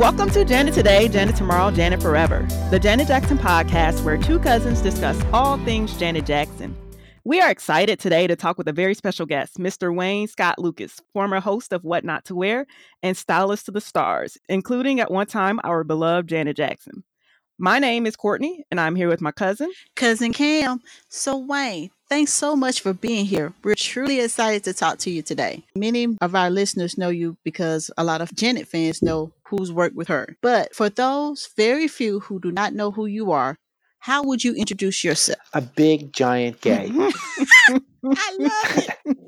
Welcome to Janet Today, Janet Tomorrow, Janet Forever, the Janet Jackson podcast where two cousins discuss all things Janet Jackson. We are excited today to talk with a very special guest, Mr. Wayne Scot Lukas, former host of What Not to Wear and stylist to the stars, including at one time our beloved Janet Jackson. My name is Courtney, and I'm here with my cousin, Cousin Kam. So, Wayne, thanks so much for being here. We're truly excited to talk to you today. Many of our listeners know you because a lot of Janet fans know who's worked with her. But for those very few who do not know who you are, how would you introduce yourself? A big giant gay. I love it.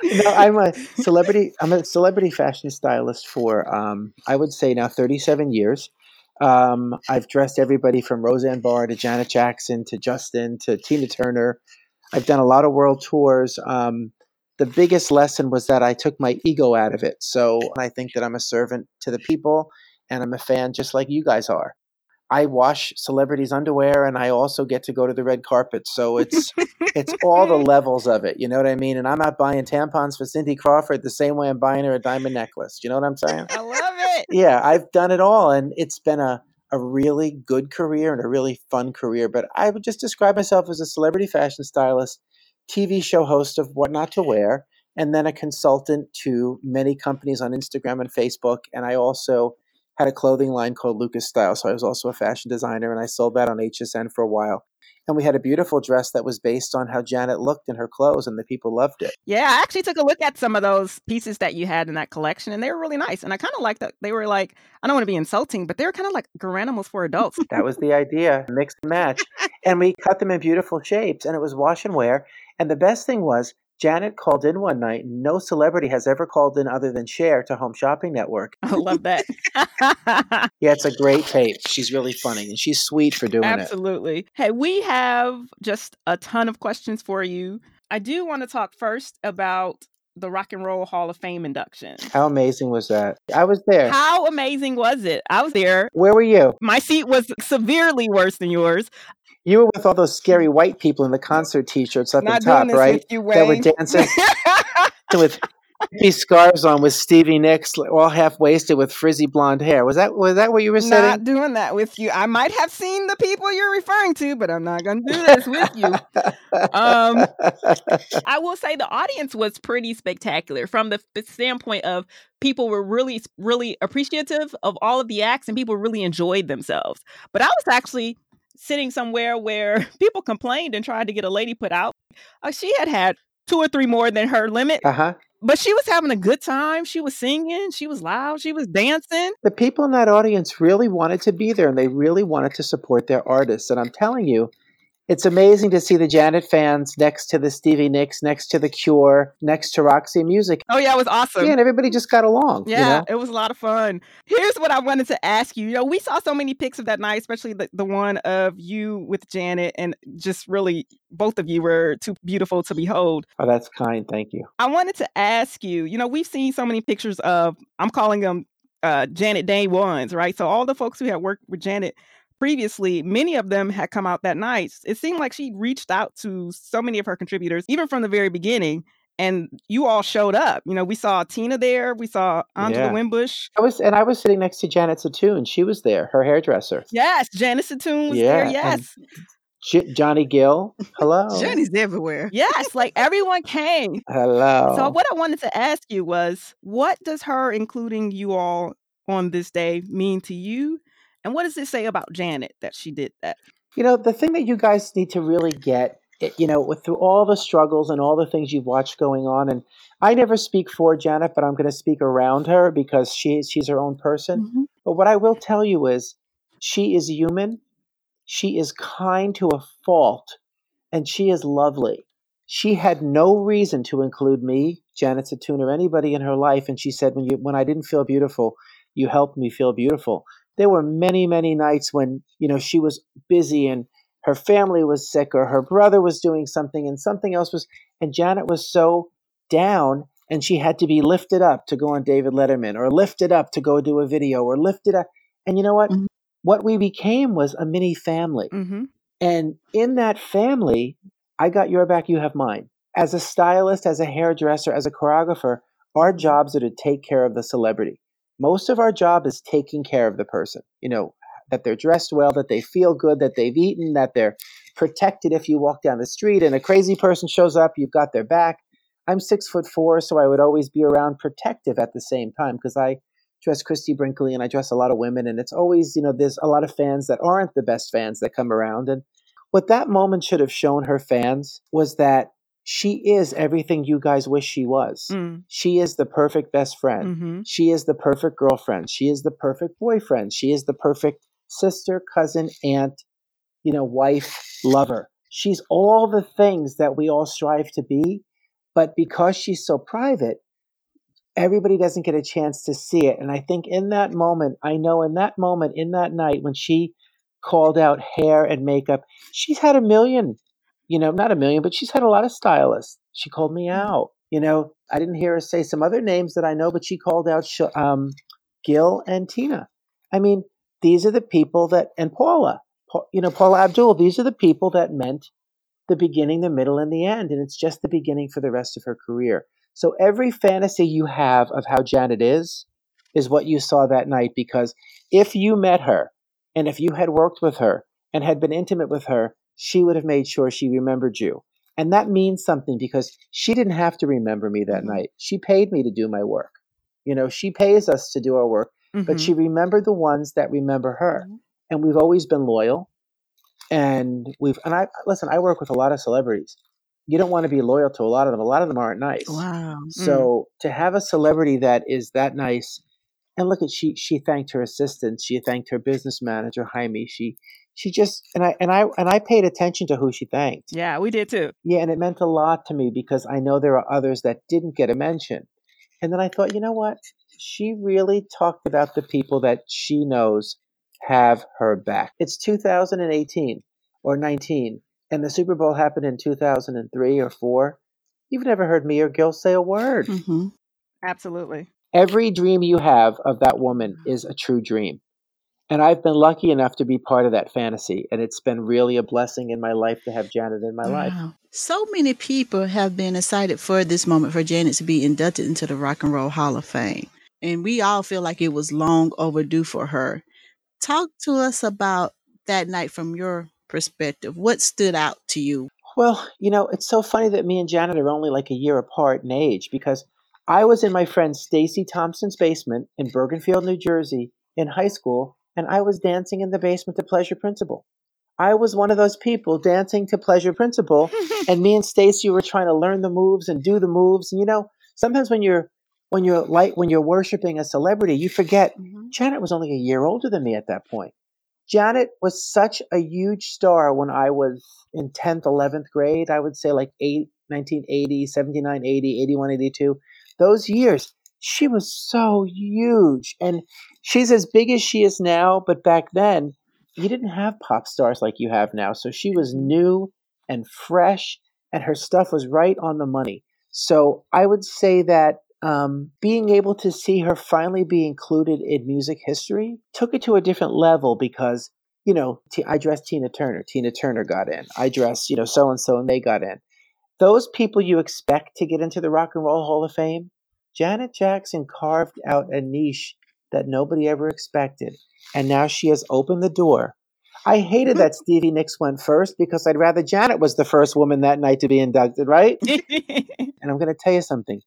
no, I'm a celebrity. I'm a celebrity fashion stylist for um, I would say now 37 years. Um, I've dressed everybody from Roseanne Barr to Janet Jackson to Justin to Tina Turner. I've done a lot of world tours. Um, the biggest lesson was that I took my ego out of it. So I think that I'm a servant to the people and I'm a fan just like you guys are. I wash celebrities' underwear and I also get to go to the red carpet. So it's it's all the levels of it. You know what I mean? And I'm not buying tampons for Cindy Crawford the same way I'm buying her a diamond necklace. You know what I'm saying? I love it. yeah, I've done it all, and it's been a a really good career and a really fun career. But I would just describe myself as a celebrity fashion stylist, TV show host of What Not to Wear, and then a consultant to many companies on Instagram and Facebook. And I also had a clothing line called Lukas Style. So I was also a fashion designer and I sold that on HSN for a while. And we had a beautiful dress that was based on how Janet looked in her clothes, and the people loved it. Yeah, I actually took a look at some of those pieces that you had in that collection, and they were really nice. And I kind of like that they were like, I don't want to be insulting, but they were kind of like Garanimals for adults. That was the idea, mix and match. and we cut them in beautiful shapes, and it was wash and wear. And the best thing was, Janet called in one night. No celebrity has ever called in other than Cher to Home Shopping Network. I love that. Yeah, it's a great tape. She's really funny and she's sweet for doing it. Absolutely. Hey, we have just a ton of questions for you. I do want to talk first about the Rock and Roll Hall of Fame induction. How amazing was that? I was there. How amazing was it? I was there. Where were you? My seat was severely worse than yours. You were with all those scary white people in the concert t-shirts up Not the top, right? you, That were dancing with hippie scarves on with Stevie Nicks all half wasted with frizzy blonde hair. Was that was that what you were saying? not doing that with you. I might have seen the people you're referring to, but I'm not going to do this with you. Um, I will say the audience was pretty spectacular from the standpoint of people were really, really appreciative of all of the acts and people really enjoyed themselves. But I was actually sitting somewhere where people complained and tried to get a lady put out. Uh, she had had two or three more than her limit, uh-huh. but she was having a good time. She was singing, she was loud, she was dancing. the people in that audience really wanted to be there and they really wanted to support their artists. And I'm telling you, it's amazing to see the Janet fans next to the Stevie Nicks, next to the Cure, next to Roxy Music. Oh, yeah, it was awesome. Yeah, and everybody just got along. you Yeah, know? it was a lot of fun. Here's what I wanted to ask you. You know, we saw so many pics of that night, especially the, the one of you with Janet, and just really both of you were too beautiful to behold. Oh, that's kind. Thank you. I wanted to ask you, you know, we've seen so many pictures of, I'm calling them uh, Janet Day ones, right? So all the folks who had worked with Janet previously, many of them had come out that night. It seemed like she reached out to so many of her contributors, even from the very beginning. And you all showed up. You know, we saw Tina there. We saw Angela Yeah. Wimbush. I was, and I was sitting next to Janet Zeitoun. She was there, her hairdresser. Yes, Janet Toon was Yeah, there. and- Yes, J- Johnny Gill. Hello. Johnny's everywhere. yes, like everyone came. Hello. So what I wanted to ask you was, what does her including you all on this day mean to you, and what does it say about Janet that she did that? You know, the thing that you guys need to really get, you know, with through all the struggles and all the things you've watched going on, and I never speak for Janet, but I'm going to speak around her because she she's her own person. Mhm. But what I will tell you is, she is human, she is kind to a fault, and she is lovely. She had no reason to include me, Janet Zeitoun, or anybody in her life, and she said, "When you when I didn't feel beautiful, you helped me feel beautiful." There were many, many nights when you know she was busy and her family was sick or her brother was doing something and something else was, and Janet was so down and she had to be lifted up to go on David Letterman or lifted up to go do a video or lifted up. And you know what? Mhm. What we became was a mini family. Mm-hmm. And in that family, I got your back, you have mine. As a stylist, as a hairdresser, as a choreographer, our jobs are to take care of the celebrity. Most of our job is taking care of the person. You know, that they're dressed well, that they feel good, that they've eaten, that they're protected if you walk down the street and a crazy person shows up, you've got their back. I'm six foot four, so I would always be around protective at the same time because I dress Christie Brinkley and I dress a lot of women, and it's always, you know, there's a lot of fans that aren't the best fans that come around. And what that moment should have shown her fans was that she is everything you guys wish she was. Mm. She is the perfect best friend. Mm-hmm. She is the perfect girlfriend. She is the perfect boyfriend. She is the perfect sister, cousin, aunt, you know, wife, lover. She's all the things that we all strive to be. But because she's so private, everybody doesn't get a chance to see it. And I think in that moment, I know in that moment, in that night, when she called out hair and makeup, she's had a million, you know, not a million, but she's had a lot of stylists. She called me out. You know, I didn't hear her say some other names that I know, but she called out Sh- um, Gil and Tina. I mean, these are the people that, and Paula, Pa- you know, Paula Abdul, these are the people that meant the beginning, the middle, and the end. And it's just the beginning for the rest of her career. So every fantasy you have of how Janet is, is what you saw that night. Because if you met her and if you had worked with her and had been intimate with her, she would have made sure she remembered you. And that means something because she didn't have to remember me that Mhm. night. She paid me to do my work. You know, she pays us to do our work, but Mhm. she remembered the ones that remember her. Mhm. And we've always been loyal. And we've, and I, listen, I work with a lot of celebrities. You don't want to be loyal to a lot of them. A lot of them aren't nice. Wow. So to have a celebrity that is that nice, and look at she she thanked her assistant, she thanked her business manager Jaime. She she just and I and I and I paid attention to who she thanked. yeah, we did too. Yeah, and it meant a lot to me because I know there are others that didn't get a mention. And then I thought, you know what? She really talked about the people that she knows have her back. It's 2018 or 19, and the Super Bowl happened in 2003 or 4. You've never heard me or Gil say a word. hmm Absolutely. Every dream you have of that woman is a true dream. And I've been lucky enough to be part of that fantasy. And it's been really a blessing in my life to have Janet in my life. Wow. So many people have been excited for this moment for Janet to be inducted into the Rock and Roll Hall of Fame. And we all feel like it was long overdue for her. Talk to us about that night from your perspective. What stood out to you? Well, you know, it's so funny that me and Janet are only like a year apart in age because I was in my friend Stacy Thompson's basement in Bergenfield, New Jersey in high school, and I was dancing in the basement to Pleasure Principle. I was one of those people dancing to Pleasure Principle, and me and Stacy were trying to learn the moves and do the moves. And you know, sometimes when you're when you're like when you're worshiping a celebrity, you forget mm-hmm. Janet was only a year older than me at that point. Janet was such a huge star when I was in 10th, 11th grade. I would say like 8, 1980, 79, 80, 81, 82. Those years, she was so huge. And she's as big as she is now, but back then, you didn't have pop stars like you have now. So she was new and fresh, and her stuff was right on the money. So I would say that um, being able to see her finally be included in music history took it to a different level because, you know, I dressed Tina Turner. Tina Turner got in. I dressed, you know, so and so, and they got in. Those people you expect to get into the Rock and Roll Hall of Fame, Janet Jackson carved out a niche that nobody ever expected. And now she has opened the door. I hated that Stevie Nicks went first because I'd rather Janet was the first woman that night to be inducted, right? And I'm going to tell you something.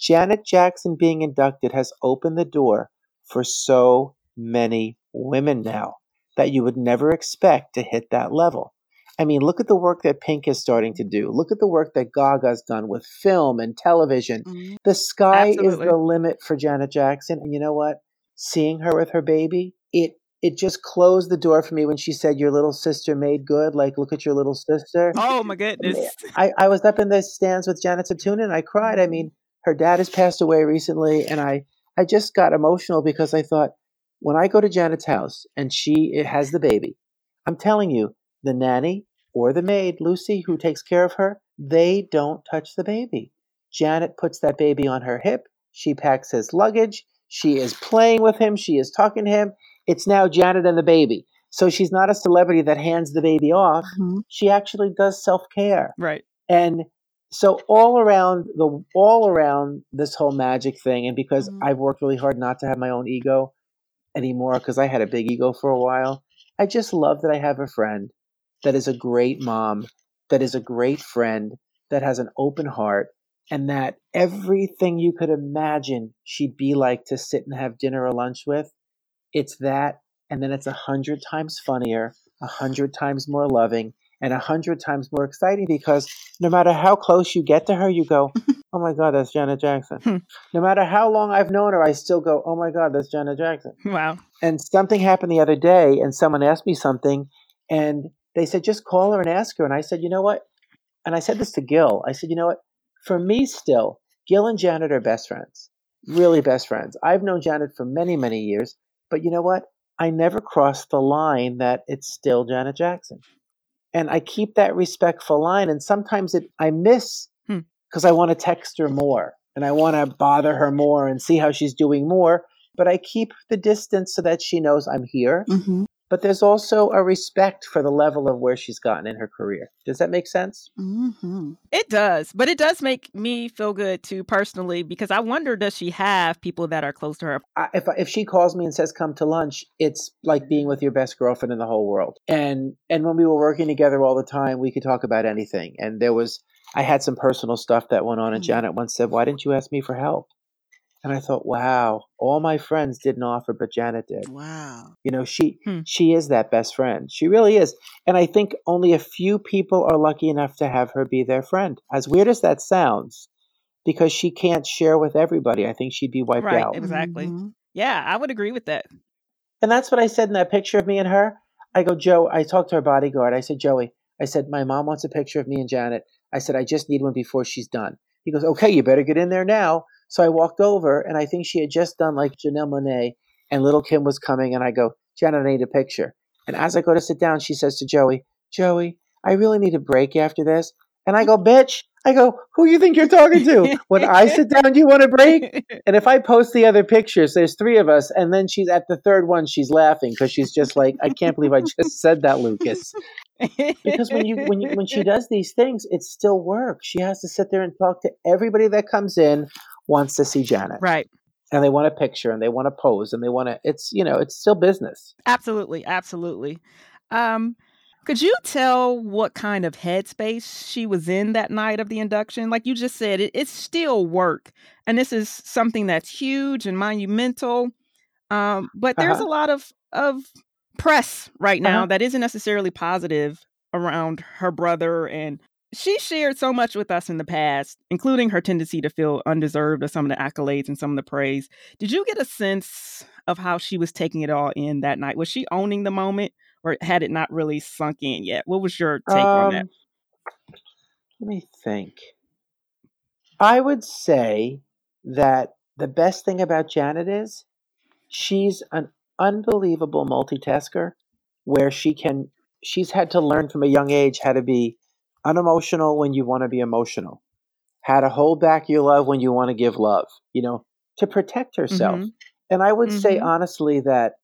Janet Jackson being inducted has opened the door for so many women now that you would never expect to hit that level. I mean, look at the work that Pink is starting to do. Look at the work that Gaga's done with film and television. Mhm. The sky is the limit for Janet Jackson. And you know what? Seeing her with her baby, it it just closed the door for me when she said your little sister made good. Like, look at your little sister. oh my goodness. I, I was up in the stands with Janet Satuna and I cried. I mean, her dad has passed away recently, and I, I just got emotional because I thought, when I go to Janet's house and she it has the baby, I'm telling you, the nanny or the maid, Lucy, who takes care of her, they don't touch the baby. Janet puts that baby on her hip. She packs his luggage. She is playing with him. She is talking to him. It's now Janet and the baby. So she's not a celebrity that hands the baby off Mhm. she actually does self care. Right. And so all around the all around this whole magic thing, and because Mhm. I've worked really hard not to have my own ego anymore, because I had a big ego for a while. I just love that I have a friend that is a great mom, that is a great friend, that has an open heart, and that everything you could imagine she'd be like to sit and have dinner or lunch with, it's that, and then it's a hundred times funnier, a hundred times more loving, and a hundred times more exciting because no matter how close you get to her, you go, "Oh my God, that's Janet Jackson." Hmm. no matter how long I've known her, I still go, "Oh my God, that's Janet Jackson." Wow. And something happened the other day, and someone asked me something, and they said, just call her and ask her. And I said, you know what? And I said this to Gil. I said, you know what? For me, still, Gil and Janet are best friends, really best friends. I've known Janet for many, many years, but you know what? I never crossed the line that it's still Janet Jackson. And I keep that respectful line. And sometimes it I miss Hmm. because I want to text her more and I want to bother her more and see how she's doing more. But I keep the distance so that she knows I'm here Mm-hmm. But there's also a respect for the level of where she's gotten in her career. Does that make sense? Mm-hmm. It does, but it does make me feel good too personally because I wonder does she have people that are close to her? I, if if she calls me and says come to lunch, it's like being with your best girlfriend in the whole world. And and when we were working together all the time, we could talk about anything. And there was I had some personal stuff that went on, and Mhm. Janet once said, "Why didn't you ask me for help?" And I thought, wow, all my friends didn't offer, but Janet did. Wow. You know, she Hmm. she is that best friend. She really is. And I think only a few people are lucky enough to have her be their friend. As weird as that sounds, because she can't share with everybody. I think she'd be wiped Right. out. Exactly. Mhm. Yeah, I would agree with that. And that's what I said in that picture of me and her. I go, Joe, I talked to her bodyguard. I said, Joey, I said, my mom wants a picture of me and Janet. I said, I just need one before she's done. He goes, okay, you better get in there now. So I walked over and I think she had just done like Janelle Monáe and Lil' Kim was coming and I go, Janet, I need a picture. And as I go to sit down, she says to Joey, Joey, I really need a break after this. And I go, bitch, I go, who you think you're talking to? When I sit down, do you want a break? And if I post the other pictures, there's three of us, and then she's at the third one, she's laughing because she's just like, I can't believe I just said that, Lukas. Because when you when you when she does these things, it still works. She has to sit there and talk to everybody that comes in, wants to see Janet, right. and they want a picture, and they want to pose, and they want to. It's you know, it's still business. Absolutely, absolutely. Um, could you tell what kind of headspace she was in that night of the induction? Like you just said, it, it's still work, and this is something that's huge and monumental. Um, but there's Uh-huh. a lot of of press right now Uh-huh. that isn't necessarily positive around her brother and she shared so much with us in the past, including her tendency to feel undeserved of some of the accolades and some of the praise. Did you get a sense of how she was taking it all in that night? Was she owning the moment or had it not really sunk in yet? What was your take on that? Um, Let me think. I would say that the best thing about Janet is she's an unbelievable multitasker where she can she's had to learn from a young age how to be unemotional when you want to be emotional. How to hold back your love when you want to give love you know to protect herself. Mhm. and i would say Mhm. honestly that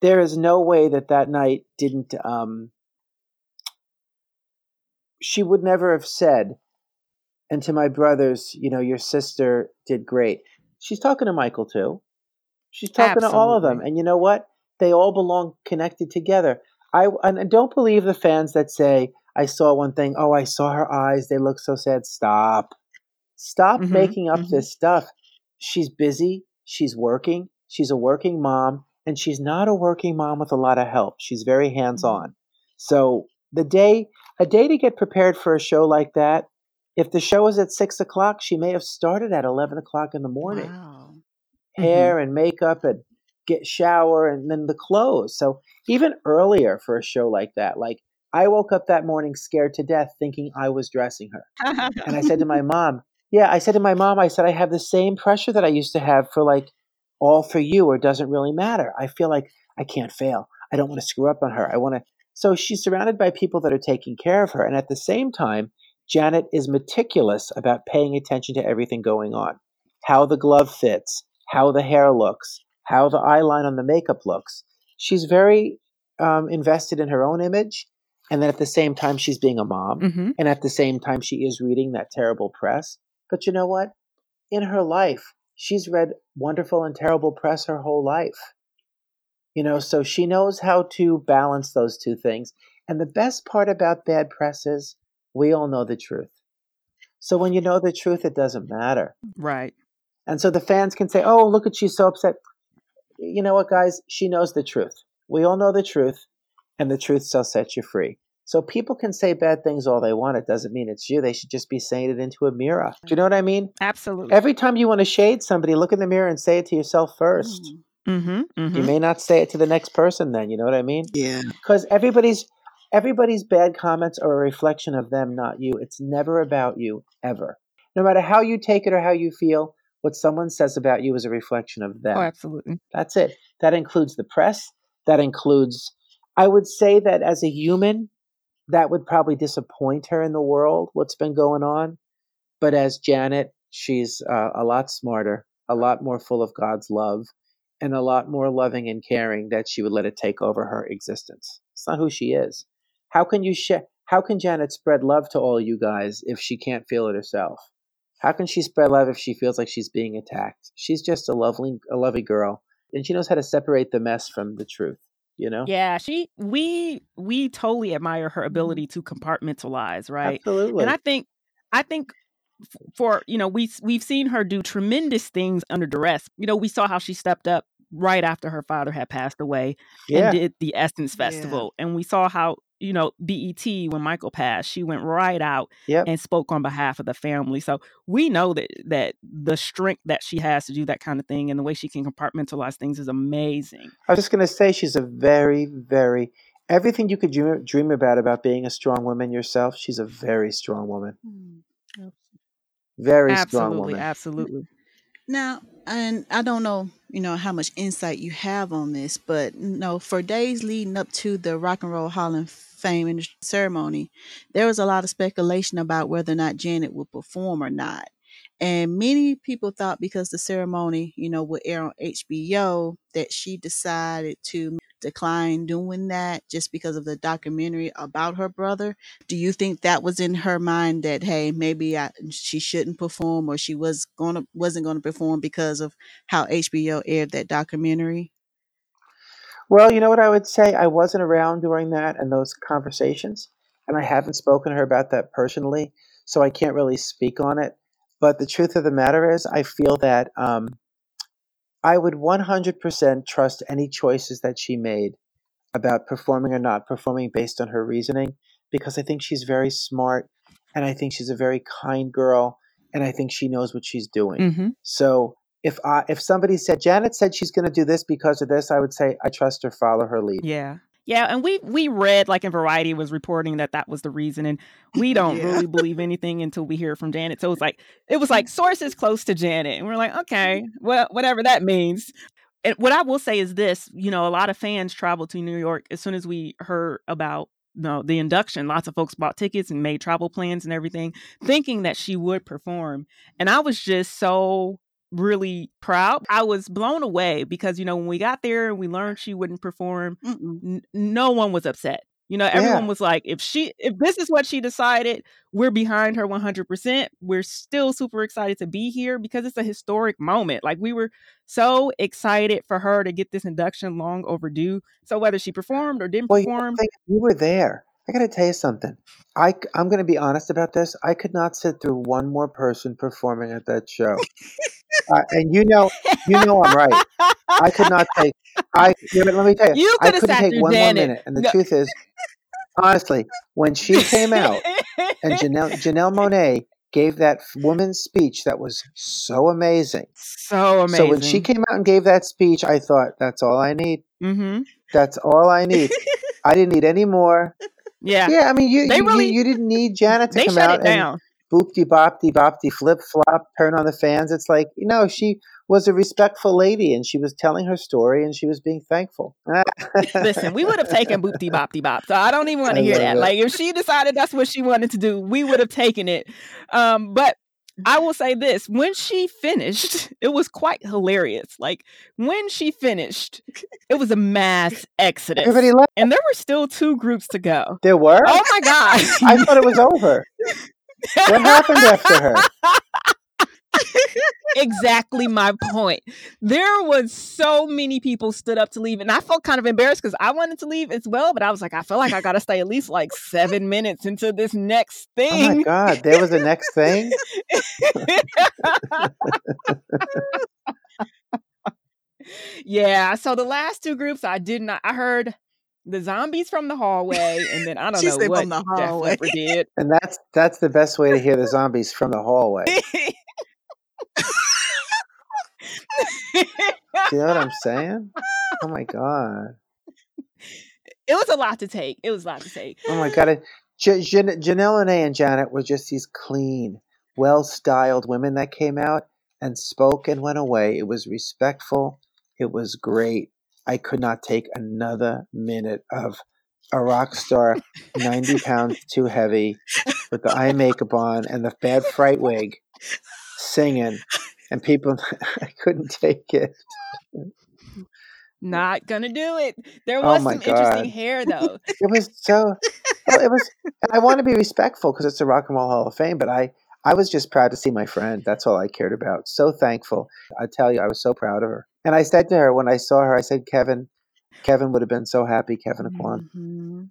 there is no way that that night didn't um she would never have said and to my brothers you know your sister did great. She's talking to michael too. She's talking to all of them and you know what? They all belong connected together. I and I don't believe the fans that say i saw one thing. Oh i saw her eyes. They look so sad. Stop. Stop Mhm, making up mhm. this stuff. She's busy. She's working. She's a working mom and she's not a working mom with a lot of help. She's very hands on so the day a day to get prepared for a show like that if the show is at six o'clock she may have started at 11 o'clock in the morning. Wow. hair and makeup and get shower and then the clothes. So even earlier for a show like that, like I woke up that morning scared to death thinking I was dressing her. And I said to my mom, yeah, I said to my mom, I said I have the same pressure that I used to have for like all for you or doesn't really matter. I feel like I can't fail. I don't want to screw up on her. I want to so she's surrounded by people that are taking care of her and at the same time Janet is meticulous about paying attention to everything going on. How the glove fits, how the hair looks, how the eyeline on the makeup looks. She's very um, invested in her own image, And then at the same time, she's being a mom. hmm And at the same time, she is reading that terrible press. But you know what? In her life, she's read wonderful and terrible press her whole life. You know, so she knows how to balance those two things. And the best part about bad press is we all know the truth. So when you know the truth, it doesn't matter. Right. And so the fans can say, oh, look at she's so upset. You know what, guys? She knows the truth. We all know the truth, and the truth shall set you free. So people can say bad things all they want. It doesn't mean it's you. They should just be saying it into a mirror. Do you know what I mean? Absolutely. Every time you want to shade somebody, look in the mirror and say it to yourself first. Mm. hmm You may not say it to the next person then, you know what I mean? Yeah. Because everybody's everybody's bad comments are a reflection of them, not you. It's never about you, ever. No matter how you take it or how you feel, what someone says about you is a reflection of them. Oh, absolutely. That's it. That includes the press. That includes, I would say that as a human, that would probably disappoint her in the world, what's been going on. But as Janet, she's uh, a lot smarter, a lot more full of God's love, and a lot more loving and caring that she would let it take over her existence. It's not who she is. How can you sh- How can Janet spread love to all you guys if she can't feel it herself? How can she spread love if she feels like she's being attacked? She's just a lovely, a lovely girl, and she knows how to separate the mess from the truth. You know? Yeah, she we we totally admire her mm-hmm. ability to compartmentalize, right? Absolutely. And I think I think for you know we we've seen her do tremendous things under duress. You know, we saw how she stepped up right after her father had passed away yeah. and did the Essence Yeah. Festival, and we saw how you know BET when Michael passed, she went right out Yep. and spoke on behalf of the family. So we know that that the strength that she has to do that kind of thing and the way she can compartmentalize things is amazing. I was just going to say she's a very, very everything you could dream, dream about about being a strong woman yourself. She's a very strong woman, Mm. very strong absolutely, woman. absolutely. Now, and I don't know, you know, how much insight you have on this, but you know, for days leading up to the Rock and Roll Hall Fame and ceremony, there was a lot of speculation about whether or not Janet would perform or not. And many people thought because the ceremony, you know, would air on HBO, that she decided to decline doing that just because of the documentary about her brother. Do you think that was in her mind that hey, maybe I, she shouldn't perform or she was gonna wasn't gonna perform because of how HBO aired that documentary? Well, you know what I would say? I wasn't around during that and those conversations, and I haven't spoken to her about that personally, so I can't really speak on it. But the truth of the matter is, I feel that um, I would 100% trust any choices that she made about performing or not performing based on her reasoning because I think she's very smart and I think she's a very kind girl and I think she knows what she's doing. Mm-hmm. So if I if somebody said Janet said she's going to do this because of this, I would say I trust her, follow her lead. Yeah. Yeah, and we we read like in Variety was reporting that that was the reason, and we don't Yeah. really believe anything until we hear from Janet. So it was like it was like mm-hmm. sources close to Janet, and we're like, okay, mm-hmm. well, whatever that means. And what I will say is this: you know, a lot of fans traveled to New York as soon as we heard about you know, the induction. Lots of folks bought tickets and made travel plans and everything, thinking that she would perform, and I was just so really proud. I was blown away because you know when we got there and we learned she wouldn't perform n- no one was upset. You know, everyone Yeah. was like, if she, if this is what she decided, we're behind her 100%. We're still super excited to be here because it's a historic moment. Like, we were so excited for her to get this induction long overdue. So, whether she performed or didn't Well, you, perform, think you were there. I got to tell you something. I, I am going to be honest about this. I could not sit through one more person performing at that show. Uh, and you know, you know, I'm right. I could not take. I let me tell you, You I couldn't take one Janet. more minute. And the No. truth is, honestly, when she came out and Janelle Janelle Monáe gave that woman's speech, that was so amazing. so amazing. So when she came out and gave that speech, I thought, that's all I need. mm-hmm. That's all I need. I didn't need any more. yeah, Yeah, I mean, you They you, really- you, you didn't need Janet to they come shut out it and down. boop de bop de bop de flip flop, turn on the fans. It's like you know, she was a respectful lady and she was telling her story and she was being thankful. Listen, we would have taken boop de bop de bop. So I don't even want to hear that. it. Like if she decided that's what she wanted to do, we would have taken it. Um, but I will say this: when she finished, it was quite hilarious. Like when she finished, it was a mass exodus, Everybody left. and there were still two groups to go. There were. Oh my god! I thought it was over. What happened after her? exactly my point. There was so many people stood up to leave, and I felt kind of embarrassed because I wanted to leave as well. But I was like, I feel like I got to stay at least like seven minutes into this next thing. Oh my. God! There was a next thing. yeah. So the last two groups, I did not. I heard the zombies from the hallway, and then I don't She know what from the Def hallway. Leppard did. And that's that's the best way to hear the zombies from the hallway. Do you know what I'm saying? Oh my god! it was a lot to take. It was a lot to take. Oh my god! It- J- Jan- Janelle Renee and Janet were just these clean, well-styled women that came out and spoke and went away. It was respectful. It was great. I could not take another minute of a rock star, ninety pounds too heavy, with the eye makeup on and the bad fright wig, singing, and people. I couldn't take it. Not gonna do it. There Oh was my some interesting hair though. It was so. well, it was. and I want to be respectful because it's the Rock and Roll Hall of Fame, but I. I was just proud to see my friend. That's all I cared about. So thankful. I tell you, I was so proud of her. And I said to her when I saw her, I said, Kevyn, Kevyn would have been so happy, Kevyn Aucoin. Mhm.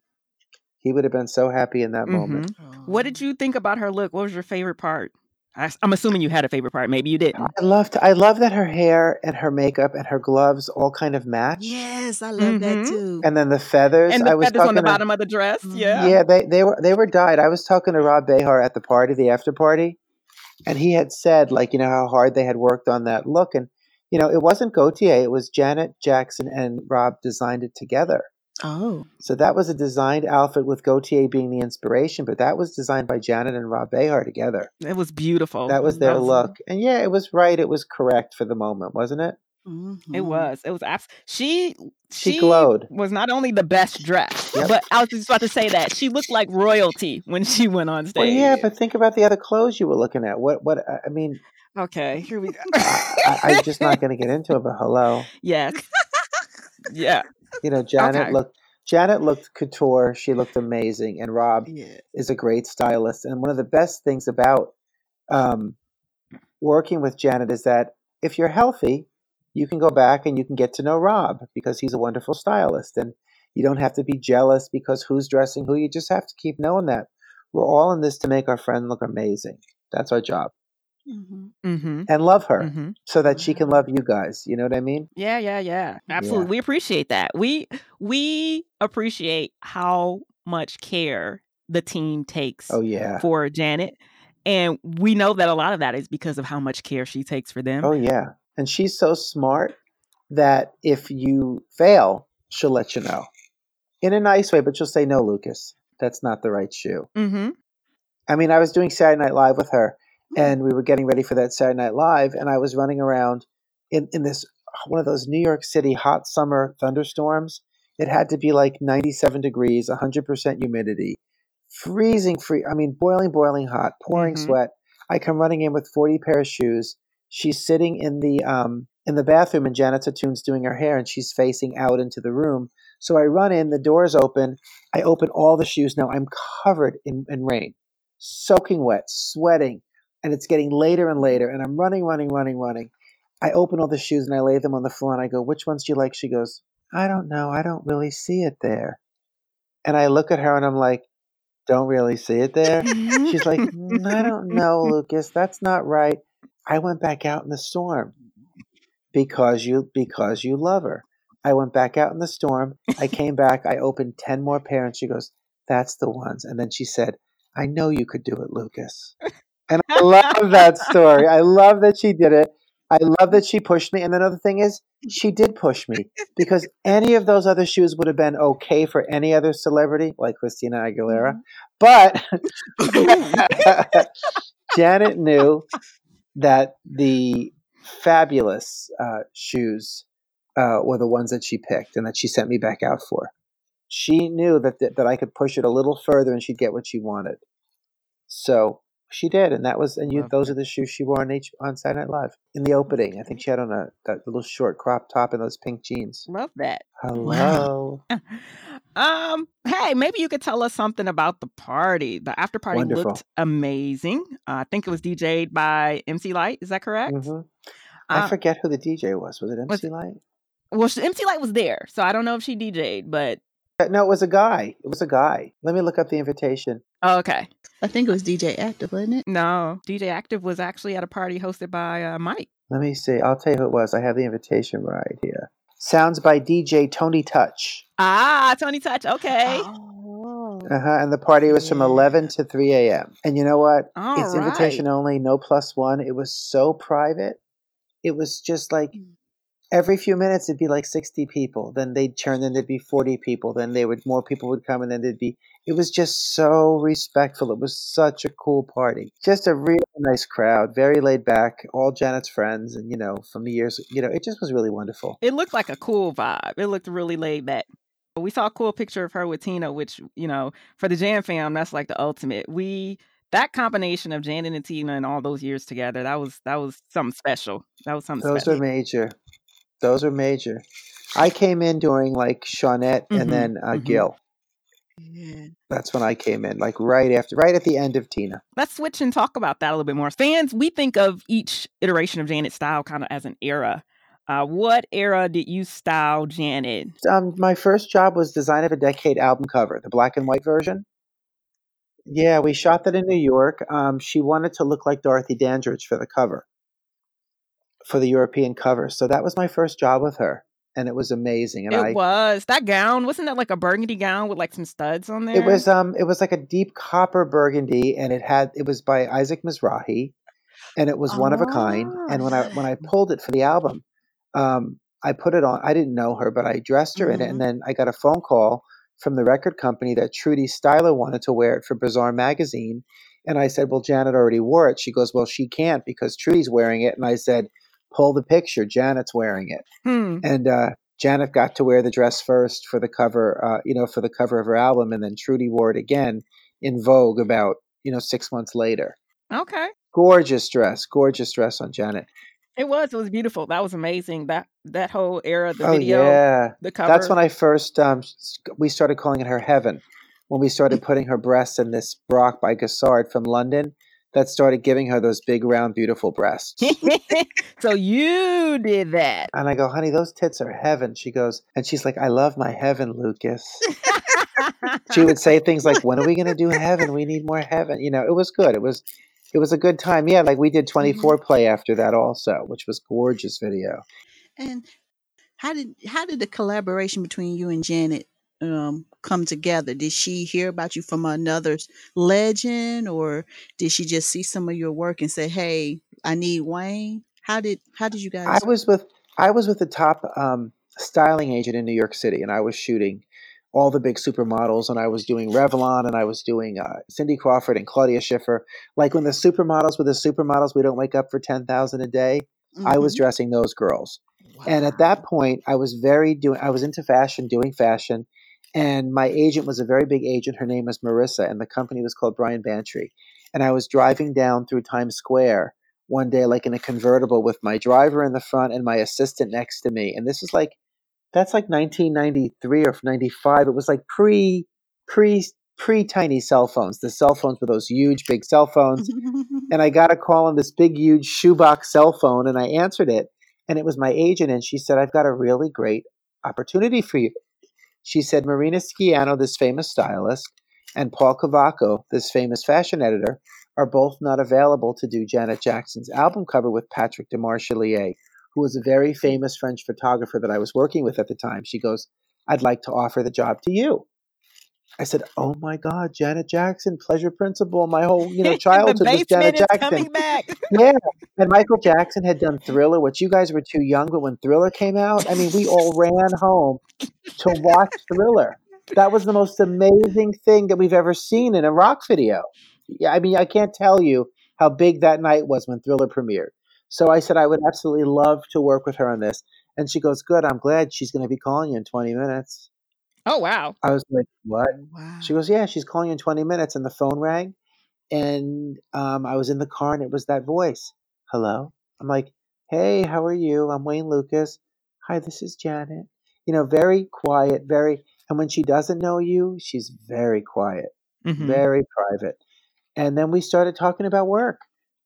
He would have been so happy in that moment. Mhm. What did you think about her look? What was your favorite part? I, am assuming you had a favorite part. Maybe you didn't. I loved I love that her hair and her makeup and her gloves all kind of match. Yes, I love that Mhm. too. And then the feathers. And I the was feathers on the talking to- bottom of the dress. Yeah. Yeah, they, they were they were dyed. I was talking to Rob Behar at the party, the after party, and he had said like you know how hard they had worked on that look, and you know it wasn't Gaultier, it was Janet Jackson and Rob designed it together. Oh, So that was a designed outfit with Gaultier being the inspiration, but that was designed by Janet and Rob Behar together. It was beautiful. That was their That was- look, and yeah, it was right. It was correct for the moment, wasn't it? It mhm. was. It was. Abs- she. She glowed. Was not only the best dressed, Yep. but I was just about to say that she looked like royalty when she went on stage. Well, yeah, but think about the other clothes you were looking at. What? What? I mean, okay, here we go. I, I, I'm just not going to get into it. But hello. yes. Yeah. You know, Janet Okay. looked Janet looked couture. She looked amazing, and Rob Yeah. is a great stylist. And one of the best things about um, working with Janet is that if you're healthy, you can go back and you can get to know Rob because he's a wonderful stylist, and you don't have to be jealous because who's dressing who. You just have to keep knowing that we're all in this to make our friend look amazing. That's our job, Mhm. Mm-hmm. and love her Mm-hmm. so that she can love you guys. You know what I mean? Yeah, yeah, yeah. Absolutely. Yeah. We appreciate that. We we appreciate how much care the team takes Oh yeah. for Janet. And we know that a lot of that is because of how much care she takes for them. Oh yeah, and she's so smart that if you fail, she'll let you know in a nice way, but she'll say, "No, Lukas, that's not the right shoe." Mm-hmm. I mean, I was doing Saturday Night Live with her, and we were getting ready for that Saturday Night Live, and I was running around in in this one of those New York City hot summer thunderstorms. It had to be like 97 degrees, 100% humidity, freezing free. I mean, boiling, boiling hot, pouring Mhm. sweat. I come running in with 40 pair of shoes. She's sitting in the um in the bathroom, and Janet Zeitoun's doing her hair, and she's facing out into the room. So I run in, the door's open. I open all the shoes. Now I'm covered in, in rain, soaking wet, sweating, and it's getting later and later. And I'm running, running, running, running. I open all the shoes and I lay them on the floor and I go, Which ones do you like? She goes, I don't know. I don't really see it there. And I look at her and I'm like, Don't really see it there? She's like, "Mm, I don't know, Lukas. That's not right. I went back out in the storm because you because you love her. I went back out in the storm. I came back. I opened ten more pairs. And she goes, "That's the ones." And then she said, "I know you could do it, Lukas." And I love that story. I love that she did it. I love that she pushed me. And another thing is, she did push me because any of those other shoes would have been okay for any other celebrity, like Christina Aguilera. But Janet knew that the fabulous uh, shoes uh, were the ones that she picked and that she sent me back out for. She knew that, that that I could push it a little further and she'd get what she wanted. So She did, and that was and you. Those are the shoes she wore on H on Saturday Night Live in the opening. I think she had on a that little short crop top and those pink jeans. Love that. Hello, um, hey, maybe you could tell us something about the party. The after party wonderful. looked amazing. Uh, I think it was DJ'd by MC Lyte. Is that correct? hmm I Uh, forget who the DJ was. Was it was MC Lyte? well, MC Lyte was there, so I don't know if she DJ'd, but No, it was a guy. It was a guy. Let me look up the invitation. oh, okay. I think it was DJ Active, wasn't it? No, DJ Active was actually at a party hosted by uh, Mike. Let me see. I'll tell you who it was. I have the invitation right here. Sounds by DJ Tony Touch. Ah, Tony Touch. Okay. Oh. Uh huh. And the party was from 11 to 3 a.m. And you know what? All it's right. invitation only, no plus one. It was so private. It was just like every few minutes it'd be like 60 people. Then they'd turn, then there'd be 40 people. Then they would more people would come, and then there'd be. It was just so respectful. It was such a cool party. Just a really nice crowd, very laid back. All Janet's friends, and you know from the years, you know, it just was really wonderful. It looked like a cool vibe. It looked really laid back. We saw a cool picture of her with Tina, which, you know, for the jam fam, that's like the ultimate. We that combination of Janet and Tina and all those years together, that was that was something special. That was something Those special. are major. Those are major. I came in during like Shawnette Mhm, and then uh, mhm. Gil. Yeah. That's when I came in, like right after, right at the end of Tina. Let's switch and talk about that a little bit more. Fans, we think of each iteration of Janet's style kind of as an era. Uh, what era did you style Janet? Um, my first job was design of a decade album cover, the black and white version. Yeah, we shot that in New York. Um, she wanted to look like Dorothy Dandridge for the cover, for the European cover. So that was my first job with her, and it was amazing. And It I, was that gown. Wasn't that like a burgundy gown with like some studs on there? it was, um, it was like a deep copper burgundy, and it had, it was by Isaac Mizrahi, and it was one of a kind. And when I when I Ah. pulled it for the album, um, I put it on. I didn't know her, but I dressed her in it, and then I got a phone call from the record company that Trudy Styler wanted to wear it for Bazaar magazine. And I said, "Well, Janet already wore it." She goes, "Well, she can't because Trudy's wearing it." And I said, "Pull the picture. Janet's wearing it." Hmm. And uh, Janet got to wear the dress first for the cover, uh, you know, for the cover of her album, and then Trudy wore it again in Vogue about you know six months later. Okay. Gorgeous dress, gorgeous dress on Janet. It was. It was beautiful. That was amazing. That that whole era, the oh video, yeah, the cover. that's when I first um, we started calling it her heaven. When we started putting her breasts in this Brock by Gossard from London, that started giving her those big, round, beautiful breasts. so you did that. and I go, honey, those tits are heaven. She goes, and she's like, I love my heaven, Lukas. she would say things like, "When are we going to do heaven? We need more heaven." You know, it was good. It was, it was a good time. Yeah, like we did mm-hmm. Twenty Foreplay after that also, which was gorgeous video. And how did how did the collaboration between you and Janet um, come together? Did she hear about you from another legend, or did she just see some of your work and say, "Hey, I need Wayne"? How did how did you guys? I was with I was with the top um, styling agent in New York City, and I was shooting all the big supermodels, and I was doing Revlon, and I was doing uh, Cindy Crawford and Claudia Schiffer. Like when the supermodels were the supermodels, we don't wake up for ten thousand a day. I was Mhm. dressing those girls. And at that point, I was very doing. I was into fashion, doing fashion, and my agent was a very big agent. Her name was Marissa, and the company was called Bryan Bantry. And I was driving down through Times Square one day, like in a convertible, with my driver in the front and my assistant next to me. And this is like, that's like 1993 or 95. It was like pre, pre, pre tiny cell phones. The cell phones were those huge, big cell phones and I got a call on this big, huge shoebox cell phone, and I answered it, and it was my agent, and she said, "I've got a really great opportunity for you." She said, "Marina Schiano, this famous stylist, and Paul Cavaco, this famous fashion editor, are both not available to do Janet Jackson's album cover with Patrick Demarchelier, who was a very famous French photographer that I was working with at the time." She goes, "I'd like to offer the job to you." I said, "Oh my God, Janet Jackson, pleasure Principle." My whole you know childhood was Janet Jackson." coming back. Yeah, and Michael Jackson had done Thriller, which you guys were too young, but when Thriller came out, I mean, we all ran home to watch Thriller. That was the most amazing thing that we've ever seen in a rock video. Yeah, I mean, I can't tell you how big that night was when Thriller premiered. So I said I would absolutely love to work with her on this, and she goes, "Good, I'm glad she's going to be calling you in 20 minutes." Oh wow. I was like, "What?" wow. She goes, "Yeah, she's calling in 20 minutes," and the phone rang. and um, I was in the car, and it was that voice. Hello. I'm like, hey, how are you? I'm Wayne Lukas. Hi, this is Janet. You know, very quiet, very. And when she doesn't know you, she's very quiet, Mhm. very private. And then we started talking about work.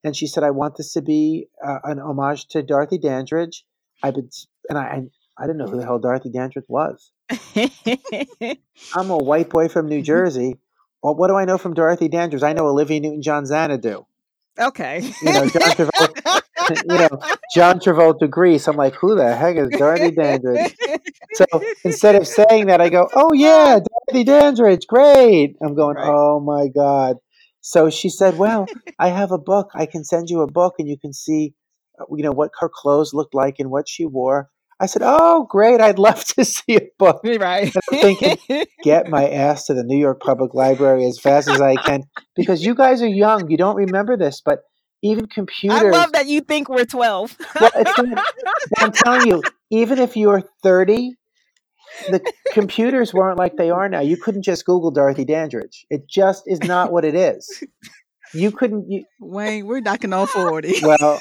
And she said, I want this to be uh, an homage to Dorothy Dandridge. I've been, and I, I, didn't know who the hell Dorothy Dandridge was. I'm a white boy from New Jersey. Well, what do I know from Dorothy Dandridge? I know Olivia Newton-John Xanadu. okay. You know, John Travolta, you know, John Travolta Grease. I'm like, who the heck is Dorothy Dandridge? So instead of saying that, I go, oh yeah, Dorothy Dandridge, great. I'm going, Right. oh my god. So she said, well, I have a book. I can send you a book, and you can see, uh, you know, what her clothes looked like and what she wore. I said, oh great, I'd love to see a book. right. I'm thinking, Get my ass to the New York Public Library as fast as I can because you guys are young. You don't remember this, but even computers. I love that you think we're 12. Well, it's not, I'm telling you, even if you were 30, the computers weren't like they are now. You couldn't just Google Dorothy Dandridge. It just is not what it is. You couldn't. You, Wayne, we're knocking on 40. well,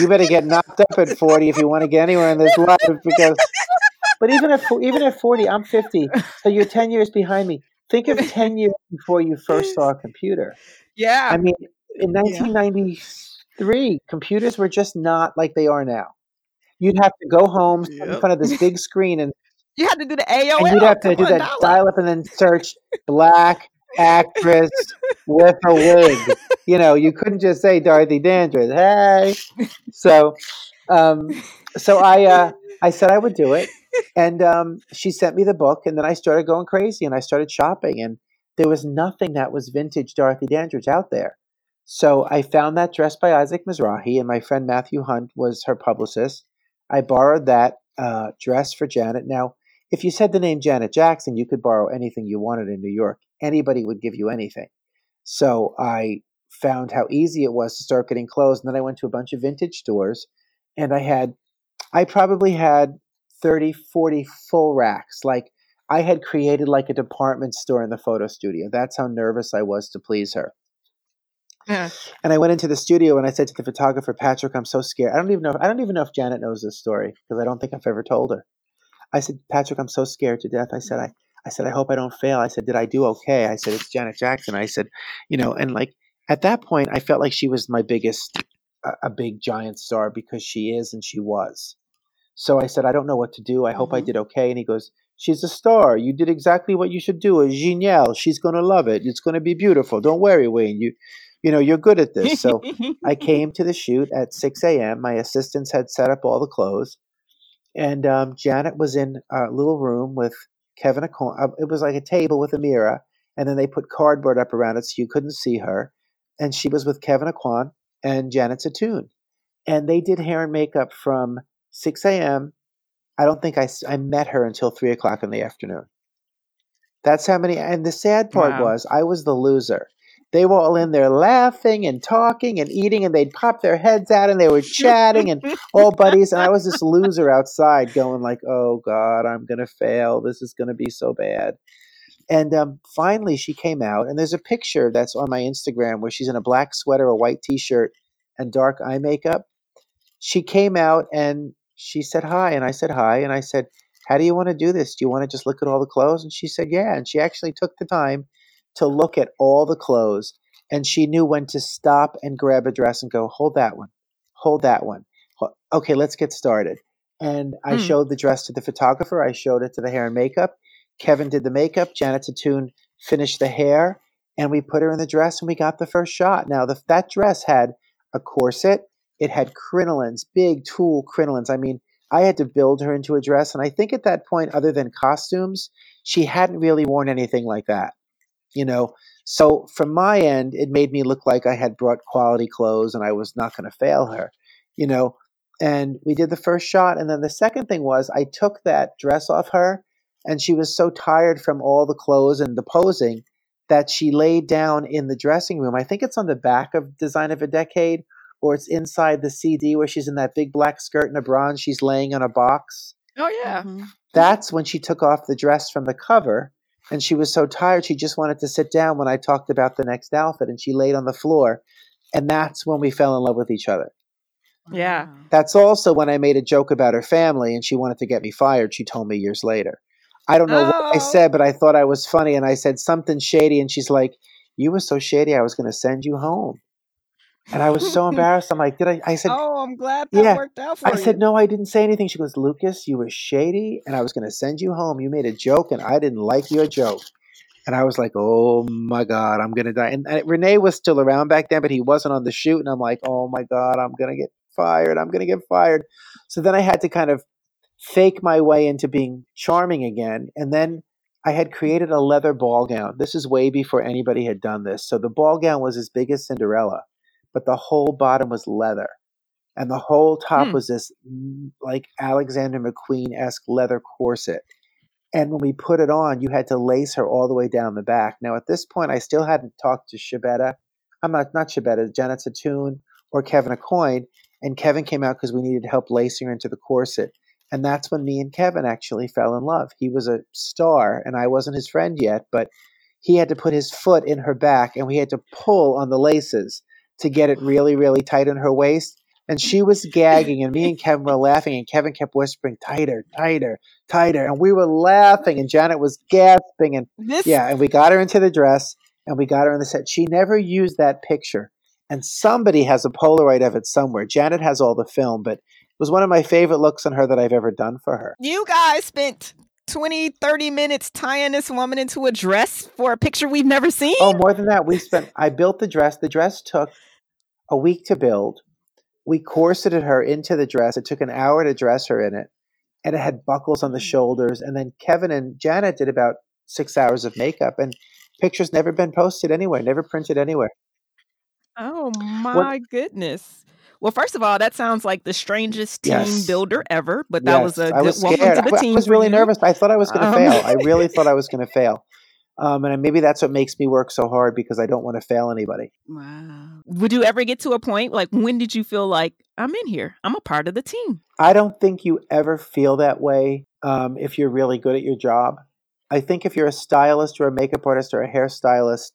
you better get knocked up at 40 if you want to get anywhere in this life because. But even at even at 40, I'm 50, so you're 10 years behind me. Think of 10 years before you first saw a computer. yeah. I mean, in 1993, computers were just not like they are now. You'd have to go home, sit in front of this big screen, and, you had to do the AOL. and you'd have to Come do on, that dial up and then search black actress with a wig. You know, you couldn't just say Dorothy Dandridge. Hey, so, um, so I, uh, I said I would do it, and um, she sent me the book, and then I started going crazy, and I started shopping, and there was nothing that was vintage Dorothy Dandridge out there. So I found that dress by Isaac Mizrahi, and my friend Matthew Hunt was her publicist. I borrowed that uh, dress for Janet. Now, if you said the name Janet Jackson, you could borrow anything you wanted in New York. Anybody would give you anything. So I found how easy it was to start getting clothes. And then I went to a bunch of vintage stores and I had, I probably had 30, 40 full racks. Like I had created like a department store in the photo studio. That's how nervous I was to please her. Yeah. And I went into the studio and I said to the photographer, Patrick, I'm so scared. I don't even know. If, I don't even know if Janet knows this story because I don't think I've ever told her. I said, Patrick, I'm so scared to death. I said, mm-hmm. I, I said, I hope I don't fail. I said, did I do okay? I said, it's Janet Jackson. I said, you know, and like at that point, I felt like she was my biggest, a, a big giant star because she is and she was. So I said, I don't know what to do. I hope I Mhm. did okay. And he goes, She's a star. You did exactly what you should do. It's genial. She's gonna love it. It's gonna be beautiful. Don't worry, Wayne. You, you know, you're good at this. So I came to the shoot at 6 a.m. My assistants had set up all the clothes, and um, Janet was in a little room with Kevyn. Acon- uh, it was like a table with a mirror, and then they put cardboard up around it so you couldn't see her. And she was with Kevyn Aucoin and Janet Zeitoun, and they did hair and makeup from 6 a.m. I don't think I, I met her until three o'clock in the afternoon. That's how many. And the sad part Wow. was I was the loser. They were all in there laughing and talking and eating, and they'd pop their heads out and they were chatting and all buddies. And I was this loser outside going like, "Oh God, I'm gonna fail. This is gonna be so bad." And um, finally, she came out, and there's a picture that's on my Instagram where she's in a black sweater, a white T-shirt, and dark eye makeup. She came out and she said hi, and I said hi, and I said, "How do you want to do this? Do you want to just look at all the clothes?" And she said, "Yeah." And she actually took the time to look at all the clothes, and she knew when to stop and grab a dress and go, "Hold that one, hold that one." Okay, let's get started. And I Hmm. showed the dress to the photographer. I showed it to the hair and makeup. Kevyn did the makeup. Janet Zeitoun finished the hair, and we put her in the dress, and we got the first shot. Now, the, that dress had a corset. It had crinolines, big tulle crinolines. I mean, I had to build her into a dress, and I think at that point, other than costumes, she hadn't really worn anything like that. You know, so from my end, it made me look like I had brought quality clothes, and I was not going to fail her. You know, and we did the first shot, and then the second thing was I took that dress off her, and she was so tired from all the clothes and the posing that she laid down in the dressing room. I think it's on the back of Design of a Decade, or it's inside the CD where she's in that big black skirt and a bronze. She's laying on a box. Oh yeah. Mhm. That's when she took off the dress from the cover And she was so tired, she just wanted to sit down when I talked about the next outfit, and she laid on the floor. And that's when we fell in love with each other. Yeah. That's also when I made a joke about her family and she wanted to get me fired. She told me years later. I don't know what I Oh. said, but I thought I was funny and I said something shady. And she's like, You were so shady, I was going to send you home. And I was so embarrassed. I'm like, Did I? I said, oh, I'm glad that Yeah. worked out for I you. I said, No, I didn't say anything. She goes, Lukas, you were shady and I was going to send you home. You made a joke and I didn't like your joke. And I was like, oh my God, I'm going to die. And, and René was still around back then, but he wasn't on the shoot. And I'm like, oh my God, I'm going to get fired. I'm going to get fired. So then I had to kind of fake my way into being charming again. And then I had created a leather ball gown. This is way before anybody had done this. So the ball gown was as big as Cinderella, but the whole bottom was leather. And the whole top Hmm. was this like Alexander McQueen esque leather corset. And when we put it on, you had to lace her all the way down the back. Now, at this point, I still hadn't talked to Shabetta. I'm not, not Shabetta, Janet Zeitoun or Kevyn Aucoin. And Kevyn came out because we needed help lacing her into the corset. And that's when me and Kevyn actually fell in love. He was a star, and I wasn't his friend yet, but he had to put his foot in her back, and we had to pull on the laces to get it really, really tight in her waist. And she was gagging, and me and Kevyn were laughing, and Kevyn kept whispering, tighter, tighter, tighter. And we were laughing, and Janet was gasping. And this yeah, and we got her into the dress, and we got her in the set. She never used that picture. And somebody has a Polaroid of it somewhere. Janet has all the film, but it was one of my favorite looks on her that I've ever done for her. you guys spent 20, 30 minutes tying this woman into a dress for a picture we've never seen. Oh, more than that, we spent. I built the dress. The dress took a week to build. We corseted her into the dress. It took an hour to dress her in it, and it had buckles on the mm. shoulders. And then Kevyn and Janet did about six hours of makeup, and pictures never been posted anywhere, never printed anywhere. Oh my goodness. Well, first of all, that sounds like the strangest team Yes. builder ever, but that was Yes, a I good was welcome scared. to the I, I was really nervous. I thought I was going to Um, fail. I really thought I was going to fail. Um, and maybe that's what makes me work so hard because I don't want to fail anybody. Wow. Would you ever get to a point like when did you feel like I'm in here? I'm a part of the team. I don't think you ever feel that way um, if you're really good at your job. I think if you're a stylist or a makeup artist or a hairstylist,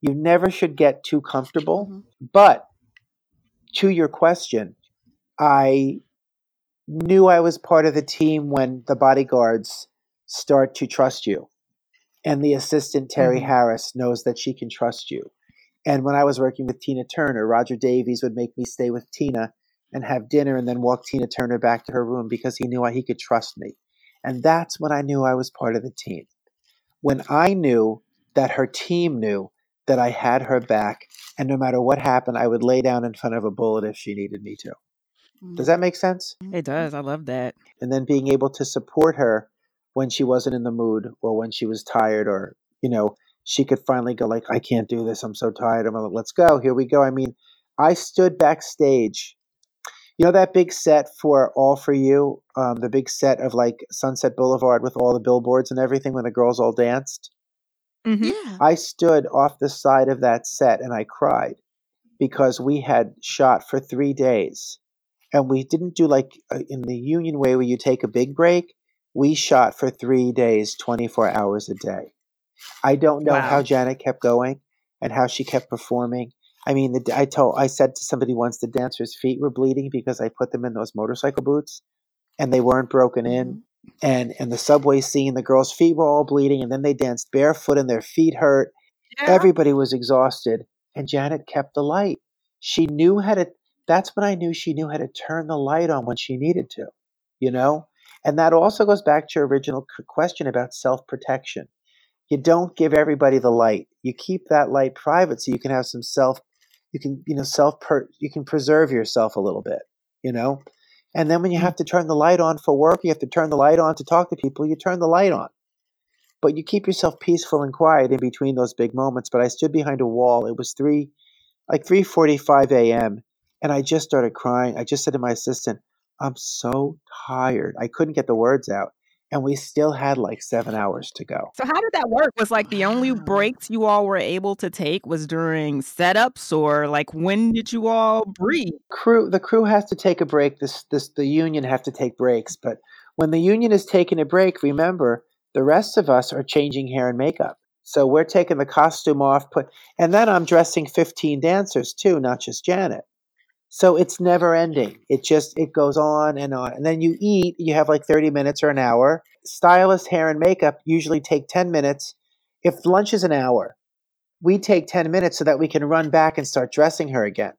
you never should get too comfortable. Mhm. But to your question, I knew I was part of the team when the bodyguards start to trust you. And the assistant, Terry Mhm. Harris, knows that she can trust you. And when I was working with Tina Turner, Roger Davies would make me stay with Tina and have dinner and then walk Tina Turner back to her room because he knew he could trust me. And that's when I knew I was part of the team. When I knew that her team knew that I had her back, and no matter what happened, I would lay down in front of a bullet if she needed me to. Does that make sense? It does. I love that. And then being able to support her when she wasn't in the mood or when she was tired or, you know, she could finally go like, I can't do this. I'm so tired. I'm like, let's go. Here we go. I mean, I stood backstage. You know that big set for All for You, um, the big set of like Sunset Boulevard with all the billboards and everything when the girls all danced. Mhm. Yeah. I stood off the side of that set and I cried because we had shot for three days and we didn't do like uh, in the union way where you take a big break. We shot for three days, 24 hours a day. I don't know Wow. how Janet kept going and how she kept performing. I mean, the, I told, I said to somebody once, the dancers' feet were bleeding because I put them in those motorcycle boots, and they weren't broken in. And in the subway scene, the girls' feet were all bleeding, and then they danced barefoot, and their feet hurt. Yeah. Everybody was exhausted, and Janet kept the light. She knew how to. That's when I knew she knew how to turn the light on when she needed to, you know. And that also goes back to your original question about self protection. You don't give everybody the light. You keep that light private so you can have some self. You can you know self per. You can preserve yourself a little bit, you know. And then when you mm-hmm. have to turn the light on for work, you have to turn the light on to talk to people. You turn the light on but you keep yourself peaceful and quiet in between those big moments. But I stood behind a wall. It was three, like three forty-five a.m., and I just started crying. I just said to my assistant, "I'm so tired." I couldn't get the words out, and we still had like seven hours to go. So how did that work? Was like the only breaks you all were able to take was during setups or like when did you all breathe? Crew, the crew has to take a break. This, this, the union have to take breaks. But when the union is taking a break, remember The rest of us are changing hair and makeup. So we're taking the costume off, put, and then I'm dressing 15 dancers too, not just Janet. So it's never ending. It just it goes on and on. And then you eat, you have like 30 minutes or an hour. Stylist hair and makeup usually take 10 minutes. If lunch is an hour, we take 10 minutes so that we can run back and start dressing her again.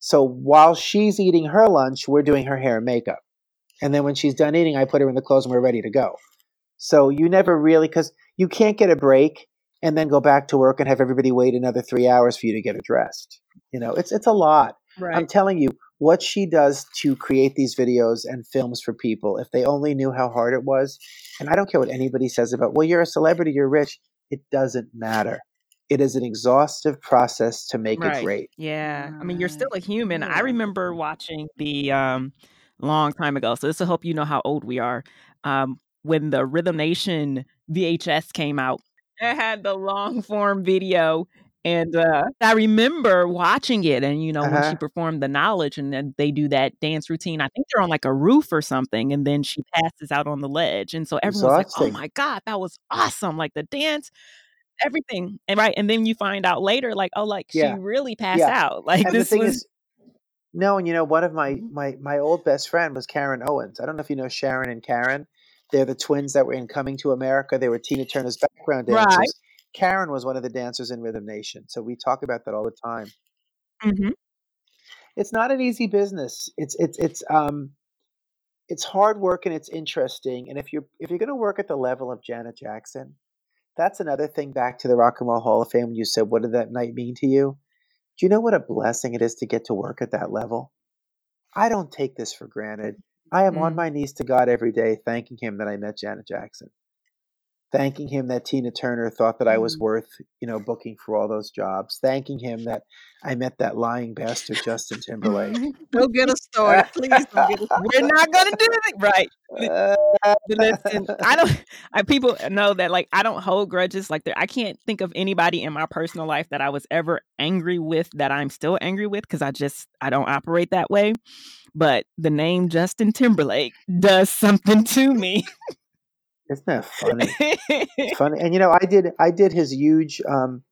So while she's eating her lunch, we're doing her hair and makeup. And then when she's done eating, I put her in the clothes and we're ready to go. So you never really, because you can't get a break and then go back to work and have everybody wait another three hours for you to get dressed. You know, it's it's a lot. Right. I'm telling you, what she does to create these videos and films for people, if they only knew how hard it was, and I don't care what anybody says about, well, you're a celebrity, you're rich. It doesn't matter. It is an exhaustive process to make Right. it great. Yeah. I mean, you're still a human. I remember watching the um long time ago. So this will help you know how old we are. Um when the Rhythm Nation VHS came out, it had the long form video and uh I remember watching it and you know when she Uh-huh. performed the knowledge and then they do that dance routine. I think they're on like a roof or something and then she passes out on the ledge. And so everyone's like, "Oh my god, that was awesome." Like the dance everything and right and then you find out later like oh like Yeah. she really passed Yeah. out like And the this thing was is, no, and you know, one of my my my old best friend was Karen Owens. I don't know if you know Sharon and Karen. They're the twins that were in Coming to America. They were Tina Turner's background right dancers. Karen was one of the dancers in Rhythm Nation, so we talk about that all the time. hmm It's not an easy business. It's it's it's um it's hard work and it's interesting. And if you're if you're going to work at the level of Janet Jackson, that's another thing. Back to the Rock and Roll Hall of Fame, when you said, "What did that night mean to you?" Do you know what a blessing it is to get to work at that level? I don't take this for granted. I am on Mm. my knees to God every day, thanking Him that I met Janet Jackson, thanking Him that Tina Turner thought that I was Mm. worth, you know, booking for all those jobs, thanking Him that I met that lying bastard Justin Timberlake. Don't get us started. Please don't get us we're not gonna do it right listen i don't i people know that like i don't hold grudges like i can't think of anybody in my personal life that i was ever angry with that i'm still angry with because i just i don't operate that way but the name justin timberlake does something to me Isn't that funny? Funny, and you know, I did I did his huge um,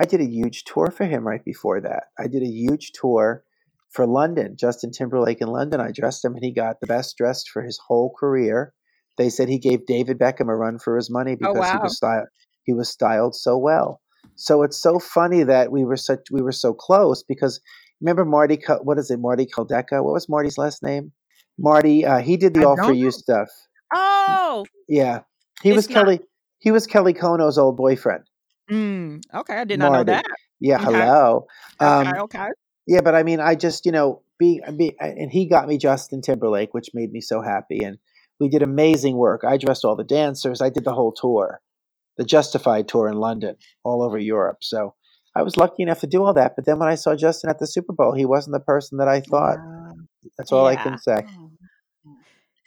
I did a huge tour for him right before that. I did a huge tour for London, Justin Timberlake in London. I dressed him, and he got the best dressed for his whole career. They said he gave David Beckham a run for his money oh because he was styled he was styled so well. So it's so funny that we were such we were so close because remember Marty what is it Marty Kudelka? What was Marty's last name? Marty. Uh, he did the i All for don't You stuff. Oh Yeah, he was not Kelly. He was Kelly Konno's old boyfriend. mm, okay i did not know that Yeah, okay hello. okay Um, okay yeah, but I mean, I just you know, being, be, and he got me Justin Timberlake, which made me so happy, and we did amazing work. I dressed all the dancers. I did the whole tour, the Justified tour in London, all over Europe. So I was lucky enough to do all that. But then when I saw Justin at the Super Bowl, he wasn't the person that I thought. Wow. That's all I can say.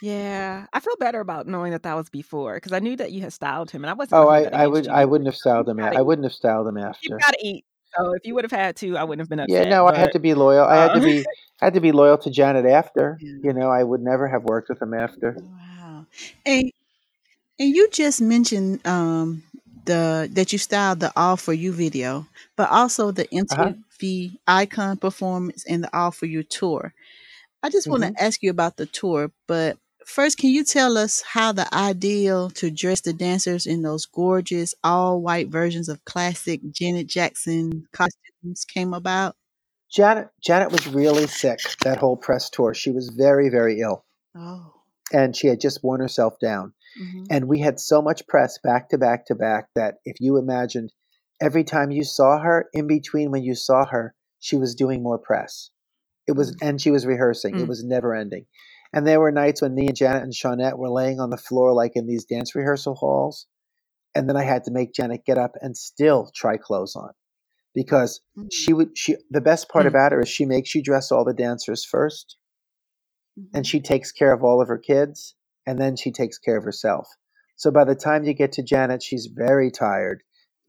Yeah, I feel better about knowing that that was before because I knew that you had styled him, and I wasn't Oh, I, I would you. I wouldn't have styled him. I wouldn't have styled him after. You gotta eat. So if you would have had to, I wouldn't have been upset. Yeah, no, I had to be loyal. I had to uh, be I had to be loyal to Janet after. Yeah. You know, I would never have worked with him after. Wow. And and you just mentioned um the that you styled the All For You video, but also the. MTV Icon performance and the All For You tour. I just want hmm to ask you about the tour, but first, can you tell us how the ideal to dress the dancers in those gorgeous all white versions of classic Janet Jackson costumes came about? Janet Janet was really sick that whole press tour. She was very very ill, Oh. and she had just worn herself down. hmm And we had so much press back to back to back that if you imagined every time you saw her, in between when you saw her, she was doing more press. It was, and she was rehearsing. It Mm. was never ending. And there were nights when me and Janet and Shawnette were laying on the floor like in these dance rehearsal halls, and then I had to make Janet get up and still try clothes on because Mm-hmm. she would. She the best part Mm. about her is she makes you dress all the dancers first, Mm-hmm. and she takes care of all of her kids, and then she takes care of herself. So by the time you get to Janet, she's very tired,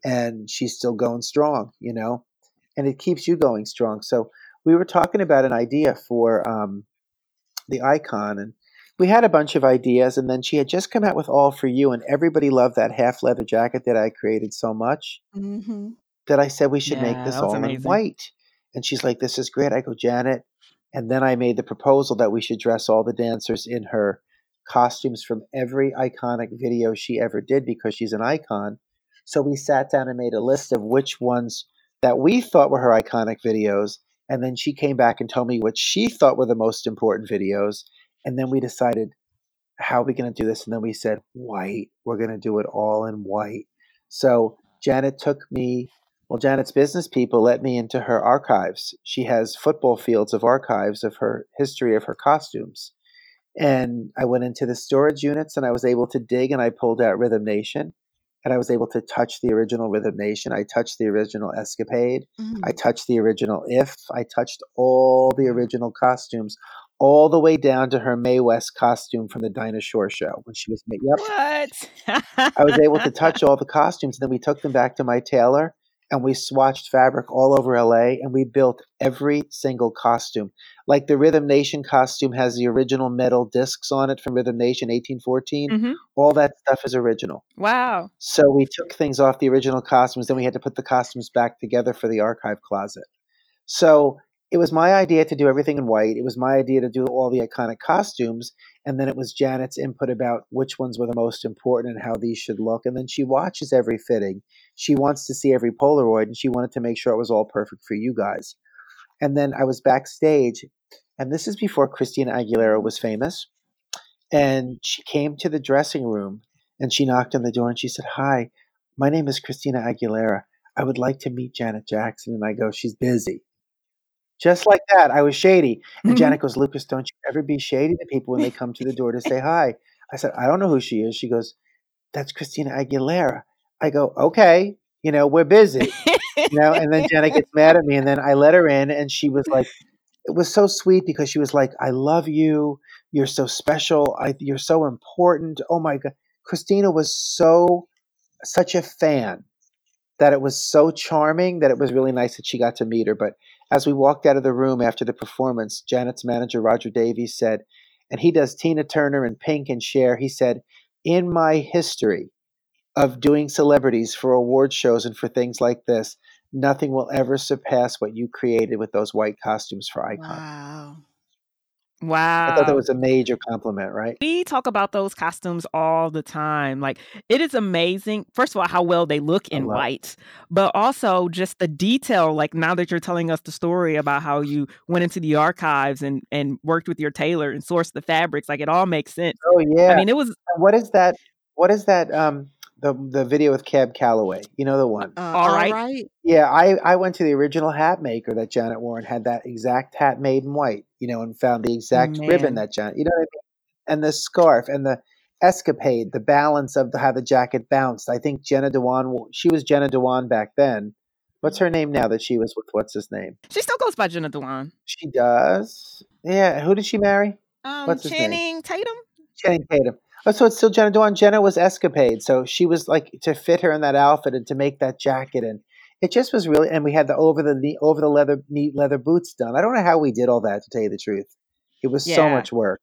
and she's still going strong, you know, and it keeps you going strong. So we were talking about an idea for um, the icon, and we had a bunch of ideas, and then she had just come out with All for You, and everybody loved that half leather jacket that I created so much Mm-hmm. that I said we should make this that was all in white. And she's like, "This is great." I go, Janet, and then I made the proposal that we should dress all the dancers in her costumes from every iconic video she ever did because she's an icon. So we sat down and made a list of which ones that we thought were her iconic videos, and then she came back and told me what she thought were the most important videos, and then we decided how are we going to do this? And then we said, white. We're going to do it all in white. So Janet took me, well, Janet's business people let me into her archives. She has football fields of archives of her history of her costumes. And I went into the storage units and I was able to dig and I pulled out Rhythm Nation and I was able to touch the original Rhythm Nation. I touched the original Escapade. Mm-hmm. I touched the original If. I touched all the original costumes, all the way down to her Mae West costume from the Dinah Shore show when she was made. Yep. What? I was able to touch all the costumes. And then we took them back to my tailor and we swatched fabric all over LA and we built every single costume. Like the Rhythm Nation costume has the original metal discs on it from Rhythm Nation 1814. Mhm. All that stuff is original. Wow. So we took things off the original costumes, then we had to put the costumes back together for the archive closet. So it was my idea to do everything in white. It was my idea to do all the iconic costumes. And then it was Janet's input about which ones were the most important and how these should look. And then she watches every fitting. She wants to see every Polaroid and she wanted to make sure it was all perfect for you guys. And then I was backstage, and this is before Christina Aguilera was famous. And she came to the dressing room and she knocked on the door and she said, Hi, my name is Christina Aguilera. I would like to meet Janet Jackson. And I go, She's busy. Just like that, I was shady. And Mhm. Janet goes, Lukas, don't you ever be shady to people when they come to the door to say hi. I said, I don't know who she is. She goes, That's Christina Aguilera. I go, Okay, you know, we're busy. You know, and then Janet gets mad at me, and then I let her in, and she was like, it was so sweet because she was like, I love you. You're so special. I, you're so important. Oh my God. Christina was so, such a fan that it was so charming that it was really nice that she got to meet her. But as we walked out of the room after the performance, Janet's manager, Roger Davies, said, and he does Tina Turner and Pink and Cher, he said, in my history of doing celebrities for award shows and for things like this, nothing will ever surpass what you created with those white costumes for Icon. Wow. wow. I thought that was a major compliment, right? we talk about those costumes all the time. Like it is amazing. First of all, how well they look in white, but also just the detail. Like now that you're telling us the story about how you went into the archives and and worked with your tailor and sourced the fabrics, like it all makes sense. Oh yeah. I mean, it was what is that? What is that? Um, the the video with Cab Calloway. You know the one. Uh, All right. right. Yeah, I I went to the original hat maker that Janet Warren had that exact hat made in white. You know, and found the exact ribbon that Janet. You know what I mean? And the scarf and the escapade, the balance of the, how the jacket bounced. I think Jenna Dewan. She was Jenna Dewan back then. What's her name now that she was with? What's his name? she still goes by Jenna Dewan. She does. Yeah. Who did she marry? Um, What's his name? Channing Tatum. Channing Tatum. Oh, so it's still Jenna Dewan. Jenna was Escapade, so she was like to fit her in that outfit and to make that jacket, and it just was really. And we had the over the knee, over the leather neat leather boots done. I don't know how we did all that to tell you the truth. It was so much work.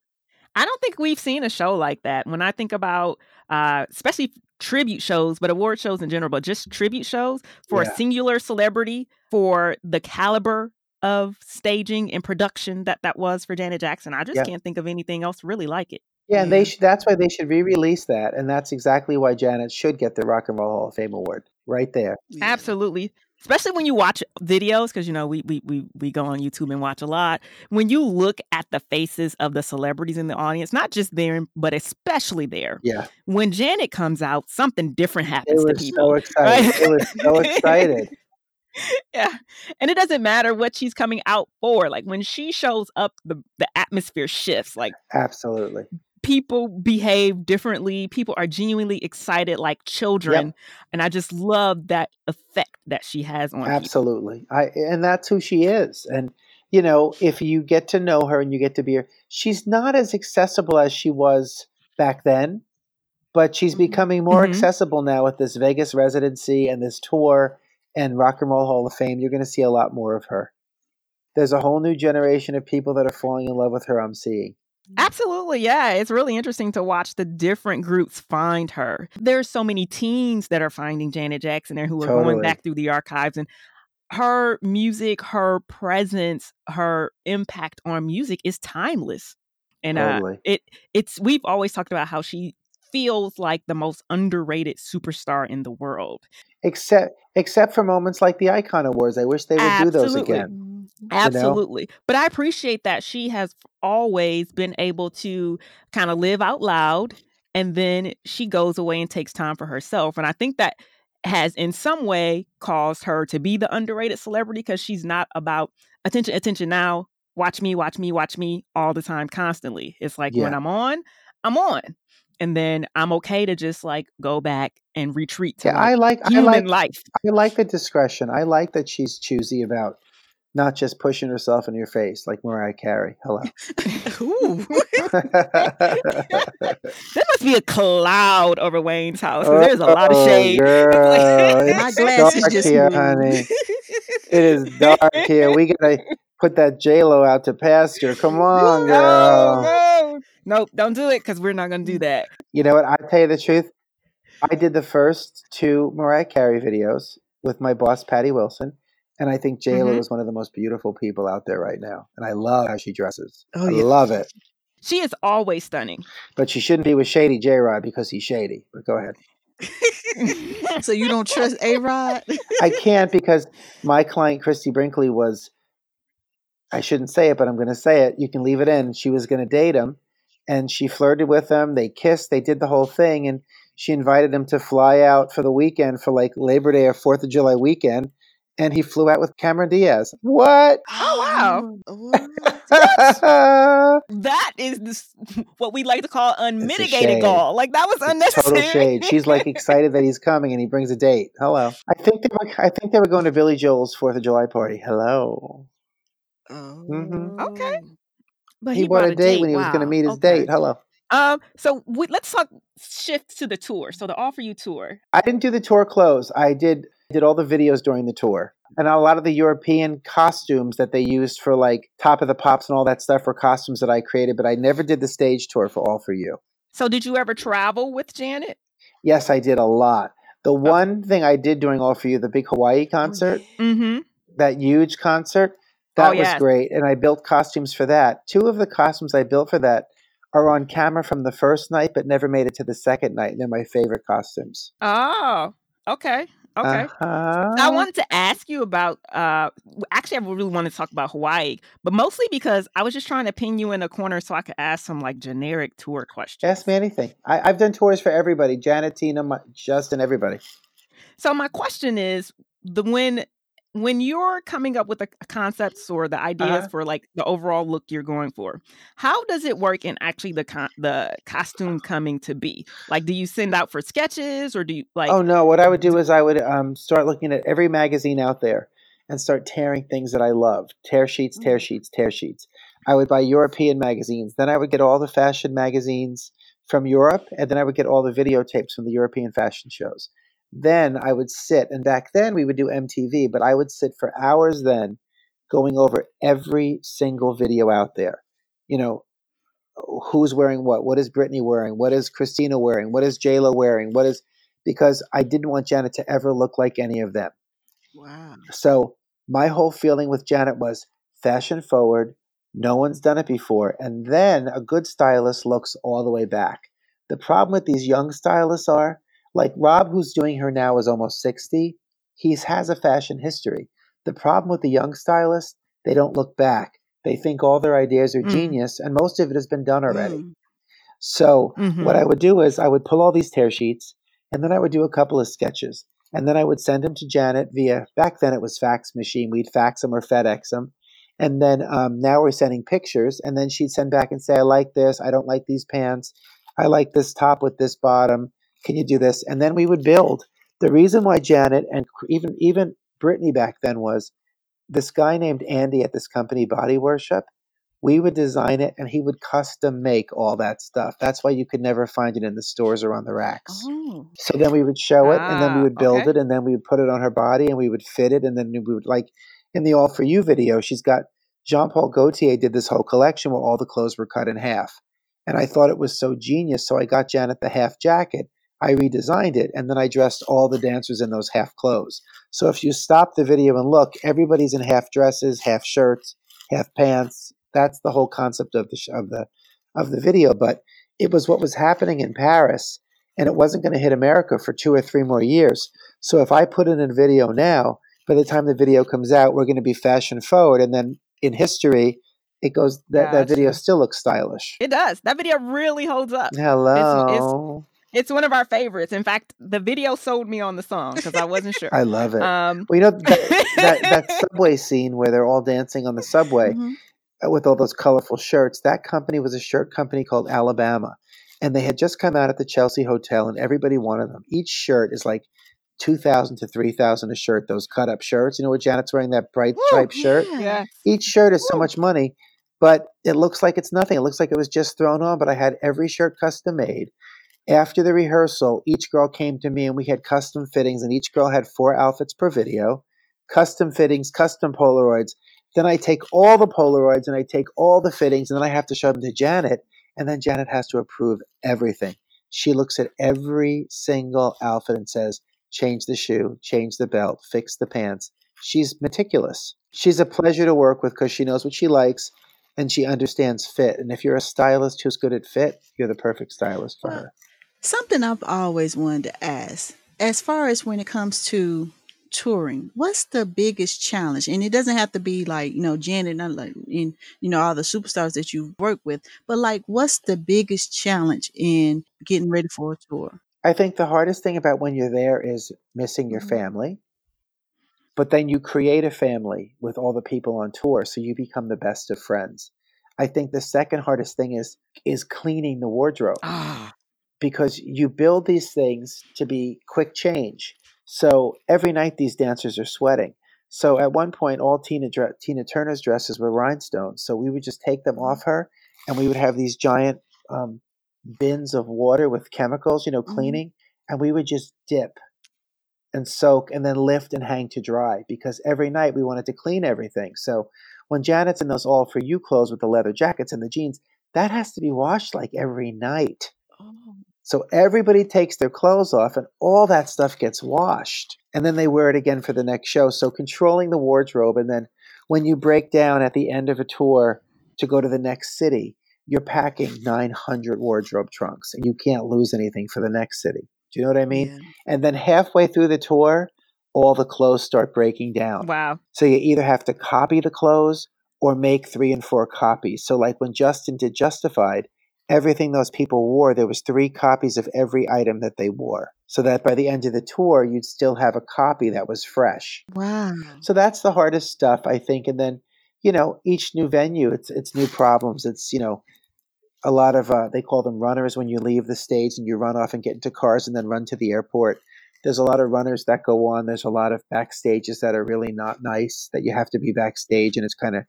I don't think we've seen a show like that. When I think about, uh, especially tribute shows, but award shows in general, but just tribute shows for Yeah. a singular celebrity, for the caliber of staging and production that that was for Janet Jackson, I just Yeah. can't think of anything else really like it. Yeah, and Yeah. they should. That's why they should re-release that, and that's exactly why Janet should get the Rock and Roll Hall of Fame award right there. Yeah. Absolutely. Especially when you watch videos, because you know we, we we we go on YouTube and watch a lot. When you look at the faces of the celebrities in the audience, not just there, but especially there, Yeah, when Janet comes out, something different they happens were to people. so excited. right? They were so excited. yeah. And it doesn't matter what she's coming out for. Like when she shows up, the, the atmosphere shifts. Like Absolutely. People behave differently. People are genuinely excited like children. And I just love that effect that she has on people. Absolutely. I and that's who she is. And you know, if you get to know her and you get to be her, she's not as accessible as she was back then, but she's Mhm. becoming more Mhm. accessible now with this Vegas residency and this tour and Rock and Roll Hall of Fame. You're going to see a lot more of her. There's a whole new generation of people that are falling in love with her. I'm seeing. Absolutely. Yeah. It's really interesting to watch the different groups find her. There's so many teens that are finding Janet Jackson there who are Totally. going back through the archives and her music, her presence, her impact on music is timeless. And uh, it it's we've always talked about how she feels like the most underrated superstar in the world. Except except for moments like the Icon Awards. I wish they would do those Absolutely. But I appreciate that she has always been able to kind of live out loud and then she goes away and takes time for herself. And I think that has in some way caused her to be the underrated celebrity because she's not about attention, attention now, watch me, watch me, watch me all the time, constantly. It's like when I'm on, I'm on. And then I'm okay to just like go back and retreat to Yeah, I like like I human like life. I like the discretion. I like that she's choosy about not just pushing herself in your face like Mariah Carey. Hello. Ooh. There must be a cloud over Wayne's house 'cause there's a lot of Oh, shade. Girl, My it's glasses dark just here, moved. honey. It is dark here. We gotta put that J Lo out to pasture. Come on, No, girl. no. Nope, don't do it because we're not going to do that. You know what? I tell you the truth. I did the first two Mariah Carey videos with my boss Patty Wilson, and I think J Lo Mhm. is one of the most beautiful people out there right now. And I love how she dresses. Oh, I yeah. love it. She is always stunning. But she shouldn't be with Shady J Rod because he's shady. But go ahead. so you don't trust A Rod? I can't because my client Christie Brinkley was. I shouldn't say it, but I'm going to say it. You can leave it in. She was going to date him, and she flirted with him. They kissed. They did the whole thing, and she invited him to fly out for the weekend for like Labor Day or Fourth of July weekend, and he flew out with Cameron Diaz. What? Oh, wow. Oh, what? That is this, what we like to call unmitigated gall. Like that was It's unnecessary. total shade. She's like excited that he's coming, and he brings a date. Hello. I think they were. I think they were going to Billy Joel's Fourth of July party. Hello. Mm-hmm. Oh. Okay. but He, bought a date, when he was going to meet his Okay. date. Hello. Um, so we, let's talk shift to the tour. So the All For You tour. I didn't do the tour clothes. I did did all the videos during the tour. And a lot of the European costumes that they used for like Top of the Pops and all that stuff were costumes that I created, but I never did the stage tour for All For You. So did you ever travel with Janet? Yes, I did a lot. The one thing I did during All For You, the big Hawaii concert, Mm-hmm. that huge concert, Oh, that was great. And I built costumes for that. Two of the costumes I built for that are on camera from the first night, but never made it to the second night. And they're my favorite costumes. Oh, okay. Okay. Uh-huh. I wanted to ask you about. Uh, actually, I really want to talk about Hawaii, but mostly because I was just trying to pin you in a corner so I could ask some like generic tour questions. Ask me anything. I, I've done tours for everybody. Janet, Tina, my, Justin, everybody. So my question is, the when when you're coming up with the concepts or the ideas Uh-huh. for like the overall look you're going for, how does it work in actually the con- the costume coming to be? Like, do you send out for sketches or do you like? oh no, what I would do is I would um, start looking at every magazine out there and start tearing things that I loved. Tear sheets, tear Mm. sheets, tear sheets. I would buy European magazines. Then I would get all the fashion magazines from Europe, and then I would get all the videotapes from the European fashion shows. Then I would sit, and back then we would do MTV, but I would sit for hours then going over every single video out there. You know, who's wearing what? What is Britney wearing? What is Christina wearing? What is J Lo wearing? What is because I didn't want Janet to ever look like any of them. Wow. So my whole feeling with Janet was fashion forward. No one's done it before. And then a good stylist looks all the way back. The problem with these young stylists are like Rob, who's doing her now, is almost 60. He has a fashion history. The problem with the young stylists, they don't look back. They think all their ideas are Mm. genius, and most of it has been done already. Mm. So Mhm. what I would do is I would pull all these tear sheets, and then I would do a couple of sketches, and then I would send them to Janet via back then it was fax machine. We'd fax them or FedEx them, and then um, now we're sending pictures, and then she'd send back and say, "I like this. I don't like these pants. I like this top with this bottom. Can you do this?" And then we would build. The reason why Janet and even even Britney back then was this guy named Andy at this company Body Worship we would design it and he would custom make all that stuff. That's why you could never find it in the stores or on the racks. Oh. So then we would show it and then we Ah, would build okay. it and then we would put it on her body and we would fit it and then we would like in the all for you video she's got Jean Paul Gaultier did this whole collection where all the clothes were cut in half. And I thought it was so genius. So I got Janet the half jacket. I redesigned it and then I dressed all the dancers in those half clothes. So if you stop the video and look, everybody's in half dresses, half shirts, half pants. That's the whole concept of the sh- of the of the video. But it was what was happening in Paris, and it wasn't going to hit America for two or three more years. So if I put it in a video now, by the time the video comes out, we're going to be fashion forward, and then in history, it goes that that video still looks stylish. It does. That video really holds up. Hello, It's one of our favorites. In fact, the video sold me on the song because I wasn't sure. I love it. Um, well, you know that, that that subway scene where they're all dancing on the subway. Mhm. uh, with all those colorful shirts. That company was a shirt company called Alabama. And they had just come out at the Chelsea Hotel and everybody wanted them. Each shirt is like 2000 to 3000 a shirt, those cut up shirts. You know what Janet's wearing that bright Woo, striped shirt? Yeah. yeah. Each shirt is so much money, but it looks like it's nothing. It looks like it was just thrown on, but I had every shirt custom made. After the rehearsal, each girl came to me and we had custom fittings, and each girl had four outfits per video, custom fittings, custom Polaroids. Then I take all the Polaroids and I take all the fittings, and then I have to show them to Janet, and then Janet has to approve everything. She looks at every single outfit and says, change the shoe, change the belt, fix the pants. She's meticulous. She's a pleasure to work with because she knows what she likes and she understands fit. And if you're a stylist who's good at fit, you're the perfect stylist for her. Something I've always wanted to ask, as far as when it comes to touring, what's the biggest challenge? And it doesn't have to be like, you know, Janet, and like in, you know, all the superstars that you work with, but like, what's the biggest challenge in getting ready for a tour? I think the hardest thing about when you're there is missing your Mhm. family. But then you create a family with all the people on tour, so you become the best of friends. I think the second hardest thing is is cleaning the wardrobe. Ah, because you build these things to be quick change. So every night these dancers are sweating. So at one point, all Tina dre- Tina Turner's dresses were rhinestones. So we would just take them off her, and we would have these giant um, bins of water with chemicals, you know, Mhm. cleaning, and we would just dip and soak and then lift and hang to dry because every night we wanted to clean everything. So when Janet's in those all for you clothes with the leather jackets and the jeans, that has to be washed like every night. So everybody takes their clothes off and all that stuff gets washed. And then they wear it again for the next show. So controlling the wardrobe. And then when you break down at the end of a tour to go to the next city, you're packing 900 wardrobe trunks and you can't lose anything for the next city. Do you know what I mean? yeah. And then halfway through the tour, all the clothes start breaking down. wow. So you either have to copy the clothes or make three and four copies. So like when Justin did Justified, everything those people wore, there was three copies of every item that they wore. So that by the end of the tour, you'd still have a copy that was fresh. Wow. So that's the hardest stuff, I think. And then, you know, each new venue, it's it's new problems. It's, you know, a lot of uh, they call them runners when you leave the stage and you run off and get into cars and then run to the airport. There's a lot of runners that go on. There's a lot of backstages that are really not nice that you have to be backstage and it's kind of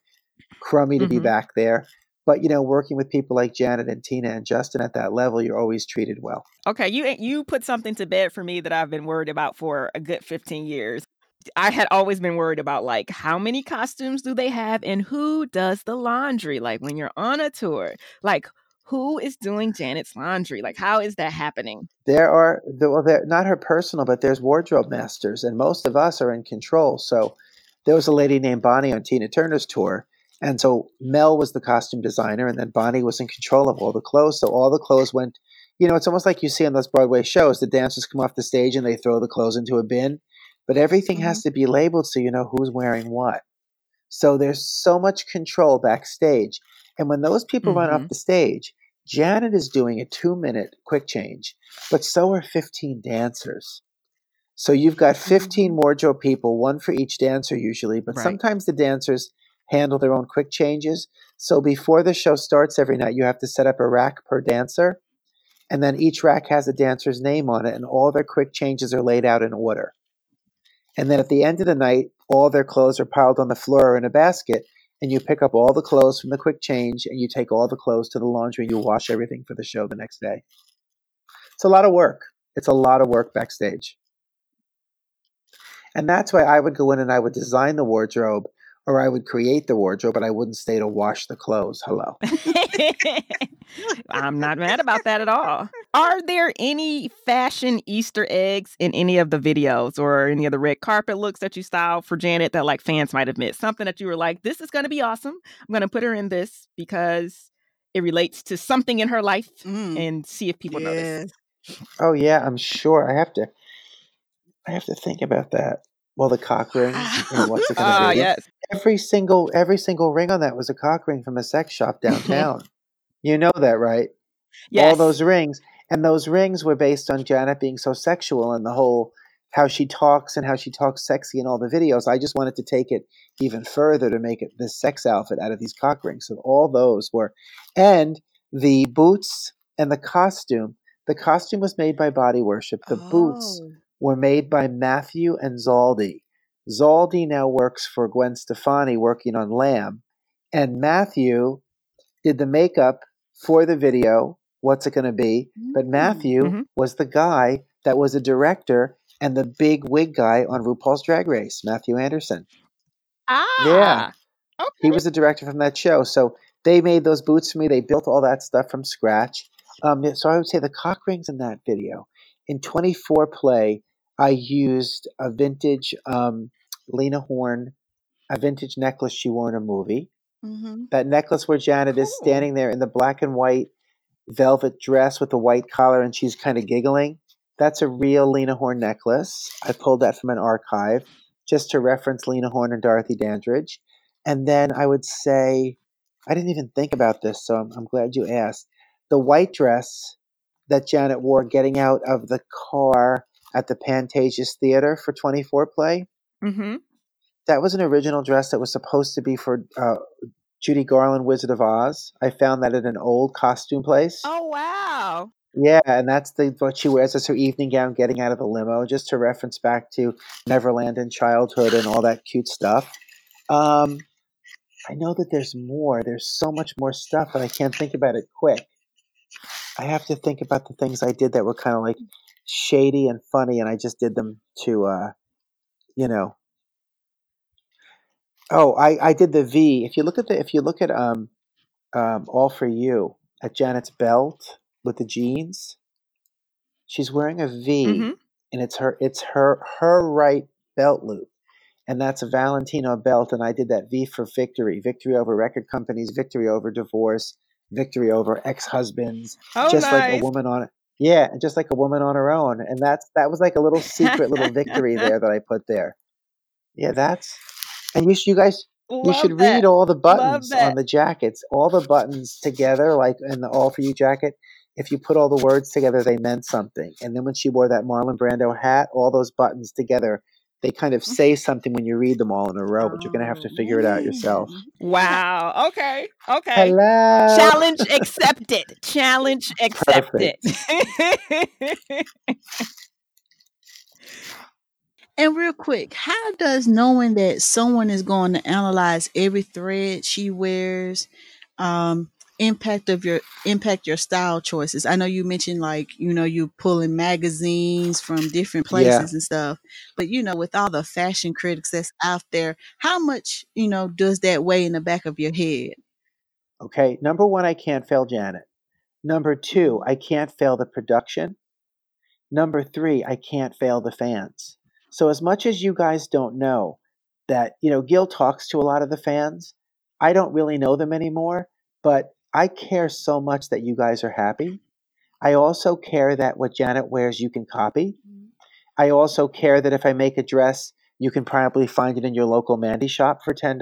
crummy to be Mhm. back there. But you know, working with people like Janet and Tina and Justin at that level, you're always treated well. Okay, you you put something to bed for me that I've been worried about for a good 15 years. I had always been worried about like how many costumes do they have and who does the laundry? Like when you're on a tour, like who is doing Janet's laundry? Like how is that happening? There are well, they're not her personal, but there's wardrobe masters, and most of us are in control. So there was a lady named Bonnie on Tina Turner's tour, and so Mel was the costume designer, and then Bonnie was in control of all the clothes. So all the clothes went. You know, it's almost like you see on those Broadway shows. The dancers come off the stage and they throw the clothes into a bin, but everything has mm-hmm. to be labeled so you know who's wearing what. So there's so much control backstage. And when those people run off mm-hmm. the stage, Janet is doing a two minute quick change, but so are 15 dancers. So you've got 15 mm-hmm. wardrobe people, one for each dancer usually, but Right. sometimes the dancers handle their own quick changes. So before the show starts every night, you have to set up a rack per dancer. And then each rack has a dancer's name on it, and all their quick changes are laid out in order. And then at the end of the night, all their clothes are piled on the floor in a basket, and you pick up all the clothes from the quick change, and you take all the clothes to the laundry, and you wash everything for the show the next day. It's a lot of work. It's a lot of work backstage. And that's why I would go in and I would design the wardrobe or I would create the wardrobe, but I wouldn't stay to wash the clothes. Hello. I'm not mad about that at all. Are there any fashion Easter eggs in any of the videos or any of the red carpet looks that you styled for Janet that like fans might have missed? Something that you were like, this is going to be awesome. I'm going to put her in this because it relates to something in her life Mm, and see if people notice. yes. Oh yeah, I'm sure. I have to. I have to think about that. Well, the cock know, what's it going to Ah, be? yes. Every single every single ring on that was a cock ring from a sex shop downtown. you know that, right? Yes. All those rings, and those rings were based on Janet being so sexual and the whole how she talks and how she talks sexy in all the videos. I just wanted to take it even further to make it this sex outfit out of these cock rings. So all those were, and the boots and the costume. The costume was made by Body Worship. The boots Oh. Were made by Mathu and Zaldy. Zaldy now works for Gwen Stefani working on Lamb. And Mathu did the makeup for the video, What's It Gonna Be? But Mm. Mathu Mhm. was the guy that was a director and the big wig guy on RuPaul's Drag Race, Mathu Andersen. Ah. yeah. Okay. He was the director from that show. So they made those boots for me. They built all that stuff from scratch. Um, so I would say the cock rings in that video. In Twenty Foreplay, I used a vintage um, Lena Horne, a vintage necklace she wore in a movie. Mhm. That necklace where Janet is standing there in the black and white velvet dress with the white collar and she's kind of giggling. That's a real Lena Horne necklace. I pulled that from an archive just to reference Lena Horne and Dorothy Dandridge. And then I would say, I didn't even think about this, so I'm, I'm glad you asked. The white dress that Janet wore getting out of the car at the Pantages Theater for Twenty Foreplay, Mm-hmm. that was an original dress that was supposed to be for uh, Judy Garland, Wizard of Oz. I found that at an old costume place. Oh wow. Yeah, and that's the what she wears as her evening gown getting out of the limo, just to reference back to Neverland and childhood and all that cute stuff. Um, I know that there's more. There's so much more stuff, but I can't think about it quick. I have to think about the things I did that were kind of like shady and funny, and I just did them to, uh, you know. Oh, I, I did the V. If you look at the, if you look at um, um, All for You at Janet's belt with the jeans, she's wearing a V, Mhm. and it's her, it's her, her right belt loop, and that's a Valentino belt. And I did that V for victory, victory over record companies, victory over divorce, victory over ex-husbands, Oh just like nice. a woman on yeah and just like a woman on her own and that's that was like a little secret little victory there that i put there. Yeah that's and you, you guys you should that. read all the buttons on the jackets all the buttons together like in the all for you jacket. If you put all the words together they meant something and then when she wore that marlon brando hat all those buttons together they kind of say something when you read them all in a row but you're going to have to Oh, figure it out yourself. Wow. Okay. Okay. hello Challenge accepted. Challenge accepted. And real quick, how does knowing that someone is going to analyze every thread she wears um impact of your impact your style choices? I know you mentioned like, you know, you pulling magazines from different Yeah. places and stuff. But you know, with all the fashion critics that's out there, how much, you know, does that weigh in the back of your head? Okay, number one, I can't fail Janet. Number two, I can't fail the production. Number three, I can't fail the fans. So, as much as you guys don't know that, you know, Gil talks to a lot of the fans, I don't really know them anymore, but I care so much that you guys are happy. I also care that what Janet wears, you can copy. I also care that if I make a dress, you can probably find it in your local Mandy shop for $10.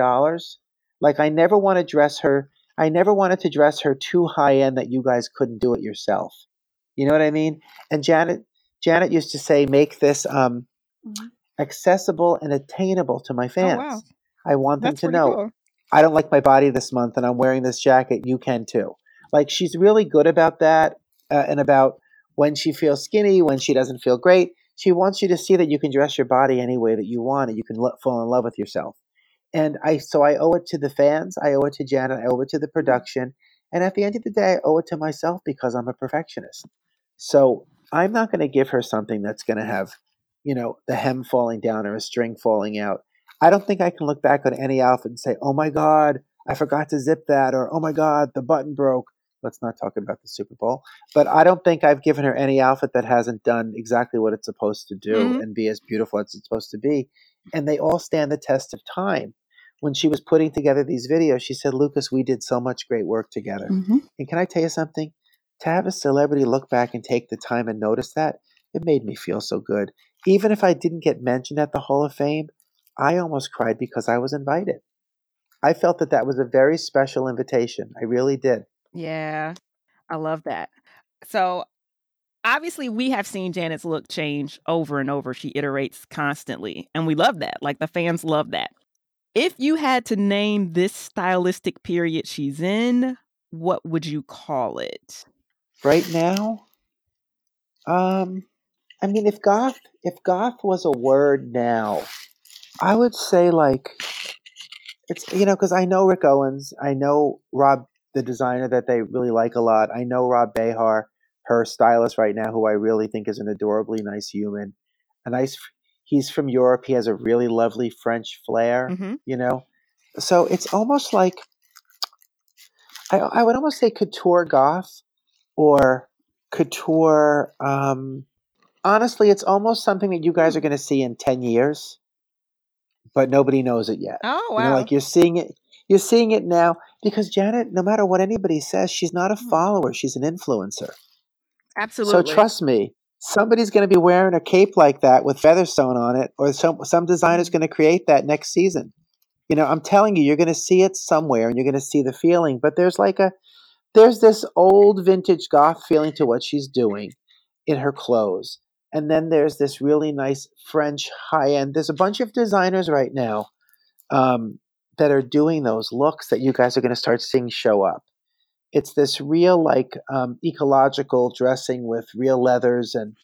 Like, I never want to dress her I never wanted to dress her too high end that you guys couldn't do it yourself. You know what I mean? And Janet Janet used to say, make this um, Mhm. accessible and attainable to my Oh fans. wow. I want them That's to know cool. I don't like my body this month and I'm wearing this jacket. You can too. Like she's really good about that uh, and about when she feels skinny, when she doesn't feel great. She wants you to see that you can dress your body any way that you want and you can lo- fall in love with yourself. And I so I owe it to the fans, I owe it to Janet, I owe it to the production, and at the end of the day, I owe it to myself because I'm a perfectionist. So I'm not going to give her something that's going to have, you know, the hem falling down or a string falling out. I don't think I can look back on any outfit and say, "Oh my God, I forgot to zip that," or "Oh my God, the button broke." Let's not talk about the Super Bowl. But I don't think I've given her any outfit that hasn't done exactly what it's supposed to do Mhm. and be as beautiful as it's supposed to be. And they all stand the test of time. When she was putting together these videos, she said, Lukas, we did so much great work together. hmm And can I tell you something? To have a celebrity look back and take the time and notice that, it made me feel so good. Even if I didn't get mentioned at the Hall of Fame, I almost cried because I was invited. I felt that that was a very special invitation. I really did. Yeah, I love that. So obviously, we have seen Janet's look change over and over. She iterates constantly, and we love that. Like the fans love that. If you had to name this stylistic period she's in, what would you call it? Right now, um, I mean, if goth, if goth was a word now, I would say like it's you know because I know Rick Owens, I know Rob, the designer that they really like a lot. I know Rob Behar, her stylist right now, who I really think is an adorably nice human. A nice, he's from Europe. He has a really lovely French flair, hmm you know. So it's almost like I, I would almost say couture goth or couture. Um, honestly, it's almost something that you guys are going to see in ten years, but nobody knows it yet. Oh You know, wow! like you're seeing it. You're seeing it now because Janet, no matter what anybody says, she's not a Mhm. follower. She's an influencer. Absolutely. So trust me, somebody's going to be wearing a cape like that with feathers sewn on it, or some some designer's Mhm. going to create that next season. You know, I'm telling you, you're going to see it somewhere, and you're going to see the feeling. But there's like a there's this old vintage goth feeling to what she's doing in her clothes, and then there's this really nice French high end. There's a bunch of designers right now um, that are doing those looks that you guys are going to start seeing show up. It's this real, like, um, ecological dressing with real leathers and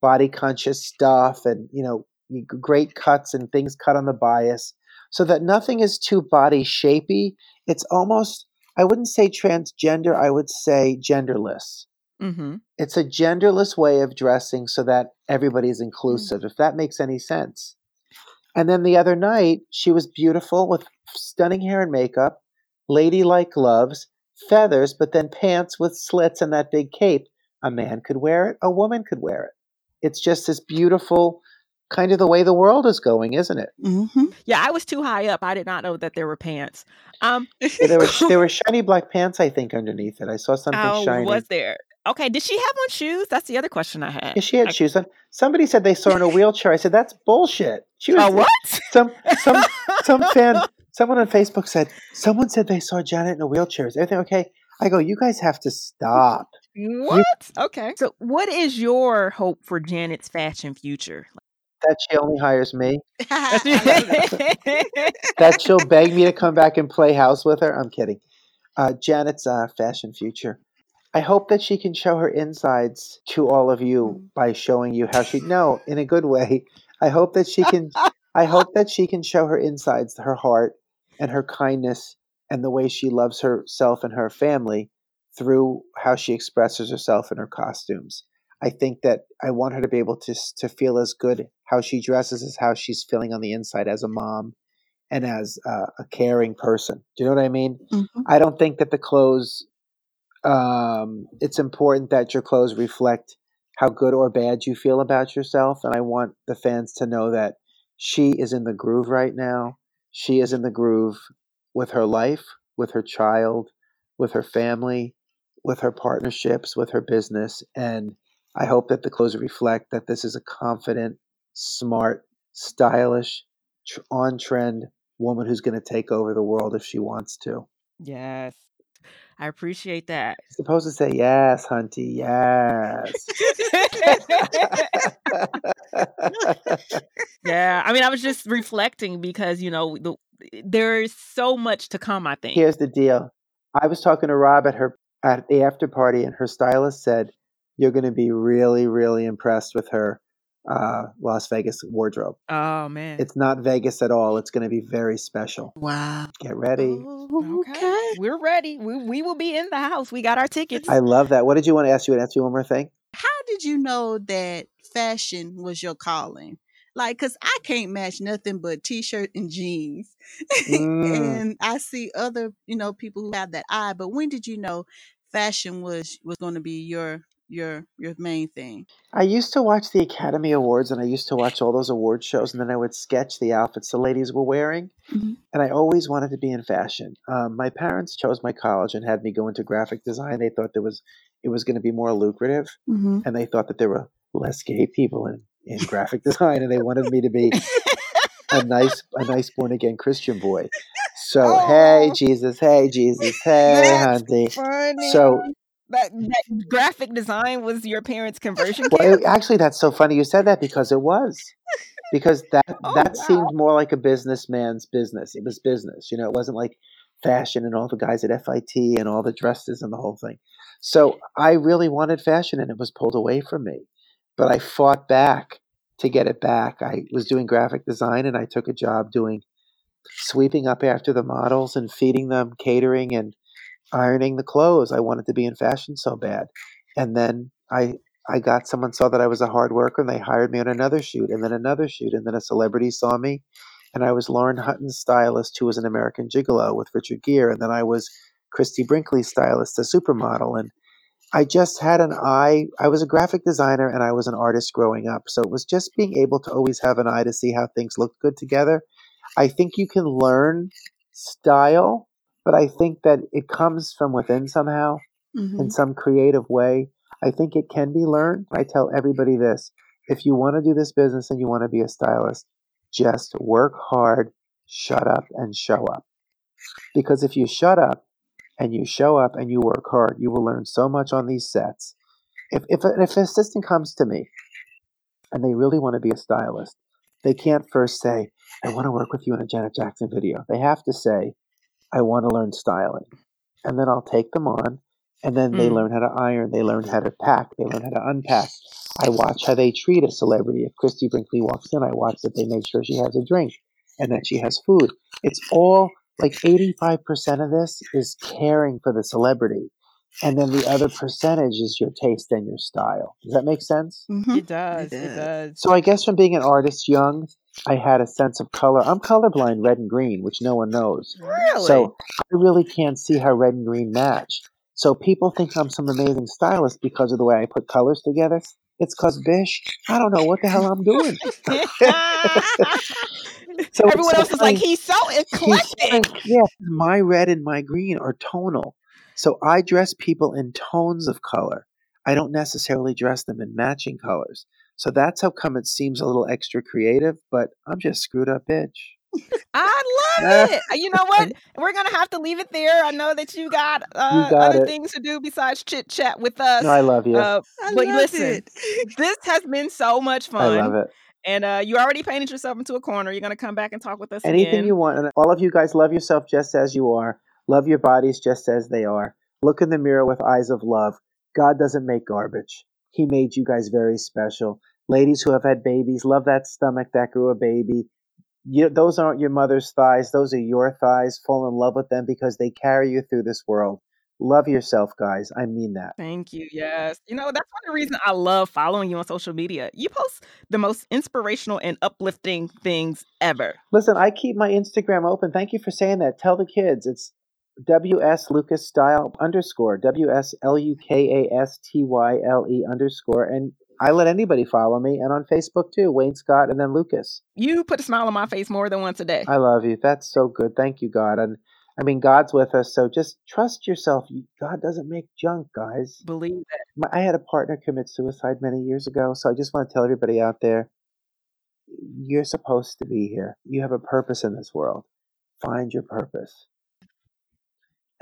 body conscious stuff, and you know, great cuts and things cut on the bias, so that nothing is too body shapy. It's almost, I wouldn't say transgender, I would say genderless. Hmm It's a genderless way of dressing so that everybody is inclusive, if that makes any sense. And then the other night, she was beautiful with stunning hair and makeup, ladylike gloves, feathers, but then pants with slits and that big cape. A man could wear it, a woman could wear it. It's just this beautiful, kind of the way the world is going, isn't it? hmm Yeah, I was too high up. I did not know that there were pants. Um, Yeah, there were there were shiny black pants, I think, underneath it. I saw something oh, shiny. was there? Okay, did she have on shoes? That's the other question I had. Yeah, she had I- shoes on. Somebody said they saw her in a wheelchair. I said that's bullshit. She was what? some some some fan someone on Facebook said someone said they saw Janet in a wheelchair. Is everything okay? I go, you guys have to stop. What? Okay. So, what is your hope for Janet's fashion future? That she only hires me. That. That she'll beg me to come back and play house with her. I'm kidding. Uh, Janet's uh, fashion future. I hope that she can show her insides to all of you by showing you how she. No, in a good way. I hope that she can. I hope that she can show her insides, her heart, and her kindness, and the way she loves herself and her family through how she expresses herself in her costumes. I think that I want her to be able to to feel as good how she dresses as how she's feeling on the inside as a mom and as uh, a caring person. Do you know what I mean? Mhm. I don't think that the clothes. Um, it's important that your clothes reflect how good or bad you feel about yourself, and I want the fans to know that she is in the groove right now. She is in the groove with her life, with her child, with her family, with her partnerships, with her business, and I hope that the clothes reflect that this is a confident, smart, stylish, on trend woman who's going to take over the world if she wants to. yes. I appreciate that. supposed to say yes, Hunty, yes. yeah. I mean, I was just reflecting because, you know, the, eh, there is so much to come, I think. Here's the deal. I was talking to Rob at her at the after party, and her stylist said you're going to be really, really impressed with her uh, Las Vegas wardrobe. Oh, man. It's not Vegas at all. It's going to be very special. Wow. Get ready. Oh, okay. okay. We're ready. We, we will be in the house. We got our tickets. I love that. What did you want to ask you? Want to ask you one more thing? How did you know that fashion was your calling? Like, cause I can't match nothing but t-shirt and jeans. Mm. and I see other, you know, people who have that eye. But when did you know fashion was was going to be your your your main thing? I used to watch the Academy Awards and I used to watch all those award shows and then I would sketch the outfits the ladies were wearing. Mhm. And I always wanted to be in fashion. Um, my parents chose my college and had me go into graphic design. They thought there was it was going to be more lucrative Mm-hmm. and they thought that there were less gay people in, in graphic design and they wanted me to be a nice a nice born again Christian boy. So hey Oh. Jesus, hey Jesus, hey That's hunty. funny. So that, that graphic design was your parents' conversion Well, it, actually, that's so funny you said that because it was. Because that Oh, that wow. seemed more like a businessman's business. It was business, you know. It wasn't like fashion and all the guys at FIT and all the dresses and the whole thing. So I really wanted fashion, and it was pulled away from me. But I fought back to get it back. I was doing graphic design, and I took a job doing sweeping up after the models and feeding them, catering, and ironing the clothes. I wanted to be in fashion so bad. And then I I got someone saw that I was a hard worker and they hired me on another shoot and then another shoot and then a celebrity saw me and I was Lauren Hutton's stylist who was an American Gigolo with Richard Gere and then I was Christie Brinkley's stylist, a supermodel and I just had an eye. I was a graphic designer and I was an artist growing up. So it was just being able to always have an eye to see how things looked good together. I think you can learn style, but I think that it comes from within somehow Mm-hmm. in some creative way. I think it can be learned. I tell everybody this if you want to do this business and you want to be a stylist, just work hard, shut up, and show up. Because if you shut up and you show up and you work hard, you will learn so much on these sets. If, if, if an assistant comes to me and they really want to be a stylist, they can't first say, I want to work with you in a Janet Jackson video. They have to say, I want to learn styling. And then I'll take them on and then they Mm. learn how to iron, they learn how to pack, they learn how to unpack. I watch how they treat a celebrity. If Christie Brinkley walks in, I watch that they make sure she has a drink and that she has food. It's all like 85% of this is caring for the celebrity. And then the other percentage is your taste and your style. Does that make sense? Mm-hmm. It does. It does. does. So I guess from being an artist young, I had a sense of color. I'm colorblind, red and green, which no one knows. Really? So I really can't see how red and green match. So people think I'm some amazing stylist because of the way I put colors together. It's because, Bish, I don't know what the hell I'm doing. So Everyone else is like, he's so He's eclectic. like, yeah, my red and my green are tonal. So I dress people in tones of color. I don't necessarily dress them in matching colors. So that's how come it seems a little extra creative, but I'm just screwed up bitch. I love it. You know what? We're gonna have to leave it there. I know that you got, uh, got other it. things to do besides chit chat with us. No, I love you. uh, I but love listen, it. this has been so much fun. I love it. And uh, you already painted yourself into a corner. You're gonna come back and talk with us Anything again. you want. And all of you guys love yourself just as you are. Love your bodies just as they are. Look in the mirror with eyes of love. God doesn't make garbage. He made you guys very special. Ladies who have had babies, love that stomach that grew a baby. You, those aren't your mother's thighs. Those are your thighs. Fall in love with them because they carry you through this world. Love yourself, guys. I mean that. Thank you. Yes. You know, that's one of the reasons I love following you on social media. You post the most inspirational and uplifting things ever. Listen, I keep my Instagram open. Thank you for saying that. Tell the kids it's WS Lukas Style underscore W S L U K A S T Y L E underscore, and I let anybody follow me, and on Facebook too, Wayne Scot, and then Lucas. You put a smile on my face more than once a day. I love you. That's so good. Thank you, God. And I mean, God's with us, so just trust yourself. God doesn't make junk, guys. Believe that. My, I had a partner commit suicide many years ago, so I just want to tell everybody out there you're supposed to be here. You have a purpose in this world. Find your purpose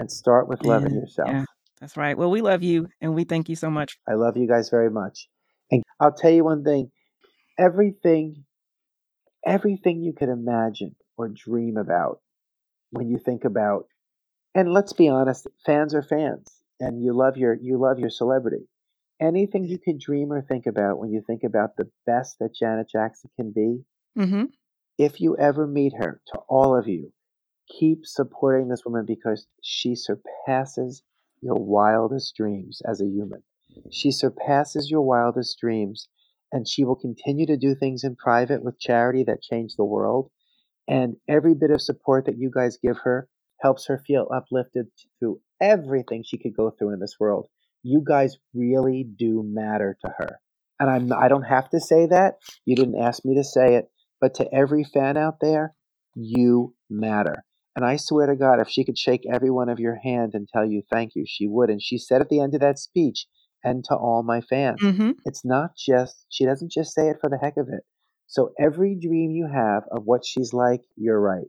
and start with loving Yeah, yourself. yeah. That's right. Well, we love you and we thank you so much. I love you guys very much. And I'll tell you one thing everything, everything you could imagine or dream about when you think about, and let's be honest, fans are fans and you love your, you love your celebrity. Anything you could dream or think about when you think about the best that Janet Jackson can be, Mm-hmm. if you ever meet her, to all of you, keep supporting this woman because she surpasses your wildest dreams as a human. She surpasses your wildest dreams. and she will continue to do things in private with charity that change the world. And every bit of support that you guys give her helps her feel uplifted through everything she could go through in this world. You guys really do matter to her. And I'm I don't have to say that. You didn't ask me to say it, but to every fan out there, you matter. And I swear to God, if she could shake every one of your hand and tell you thank you, she would. And she said at the end of that speech, and to all my fans. Mm-hmm. It's not just, she doesn't just say it for the heck of it. So every dream you have of what she's like, you're right.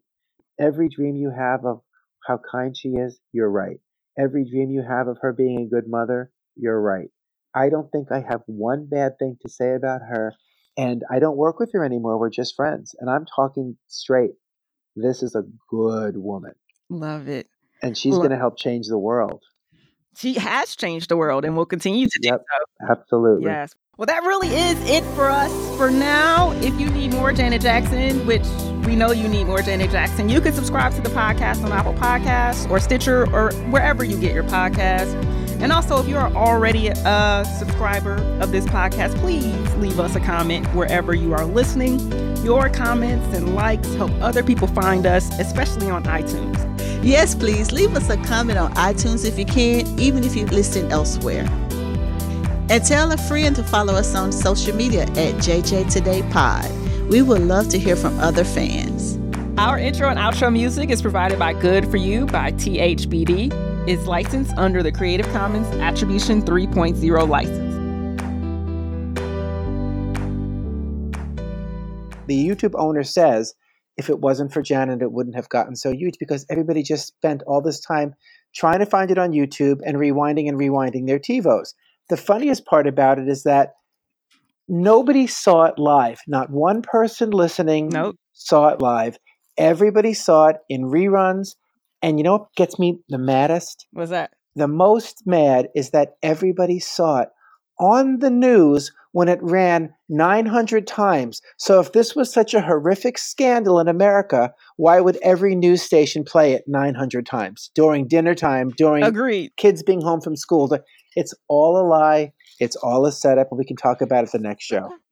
Every dream you have of how kind she is, you're right. Every dream you have of her being a good mother, you're right. I don't think I have one bad thing to say about her. And I don't work with her anymore. We're just friends. And I'm talking straight. This is a good woman. Love it. And she's going to help change the world. She has changed the world and will continue to do Yep. so. Absolutely. Yes. Well, that really is it for us for now. If you need more Janet Jackson, which we know you need more Janet Jackson, you can subscribe to the podcast on Apple Podcasts or Stitcher or wherever you get your podcast. And also, if you are already a subscriber of this podcast, please leave us a comment wherever you are listening. Your comments and likes help other people find us, especially on iTunes. Yes, please leave us a comment on iTunes if you can, even if you listen elsewhere. And tell a friend to follow us on social media at JJ Today Pod. We would love to hear from other fans. Our intro and outro music is provided by Good For You by THBD. It's licensed under the Creative Commons Attribution 3.0 license. the YouTube owner says if it wasn't for Janet, it wouldn't have gotten so huge because everybody just spent all this time trying to find it on YouTube and rewinding and rewinding their TiVos. The funniest part about it is that nobody saw it live. Not one person listening Nope. saw it live. Everybody saw it in reruns. And you know what gets me the maddest? Was that? the most mad is that everybody saw it on the news when it ran 900 times. So if this was such a horrific scandal in America, why would every news station play it 900 times during dinner time, during Agreed. kids being home from school? It's all a lie. It's all a setup, and we can talk about it the next show.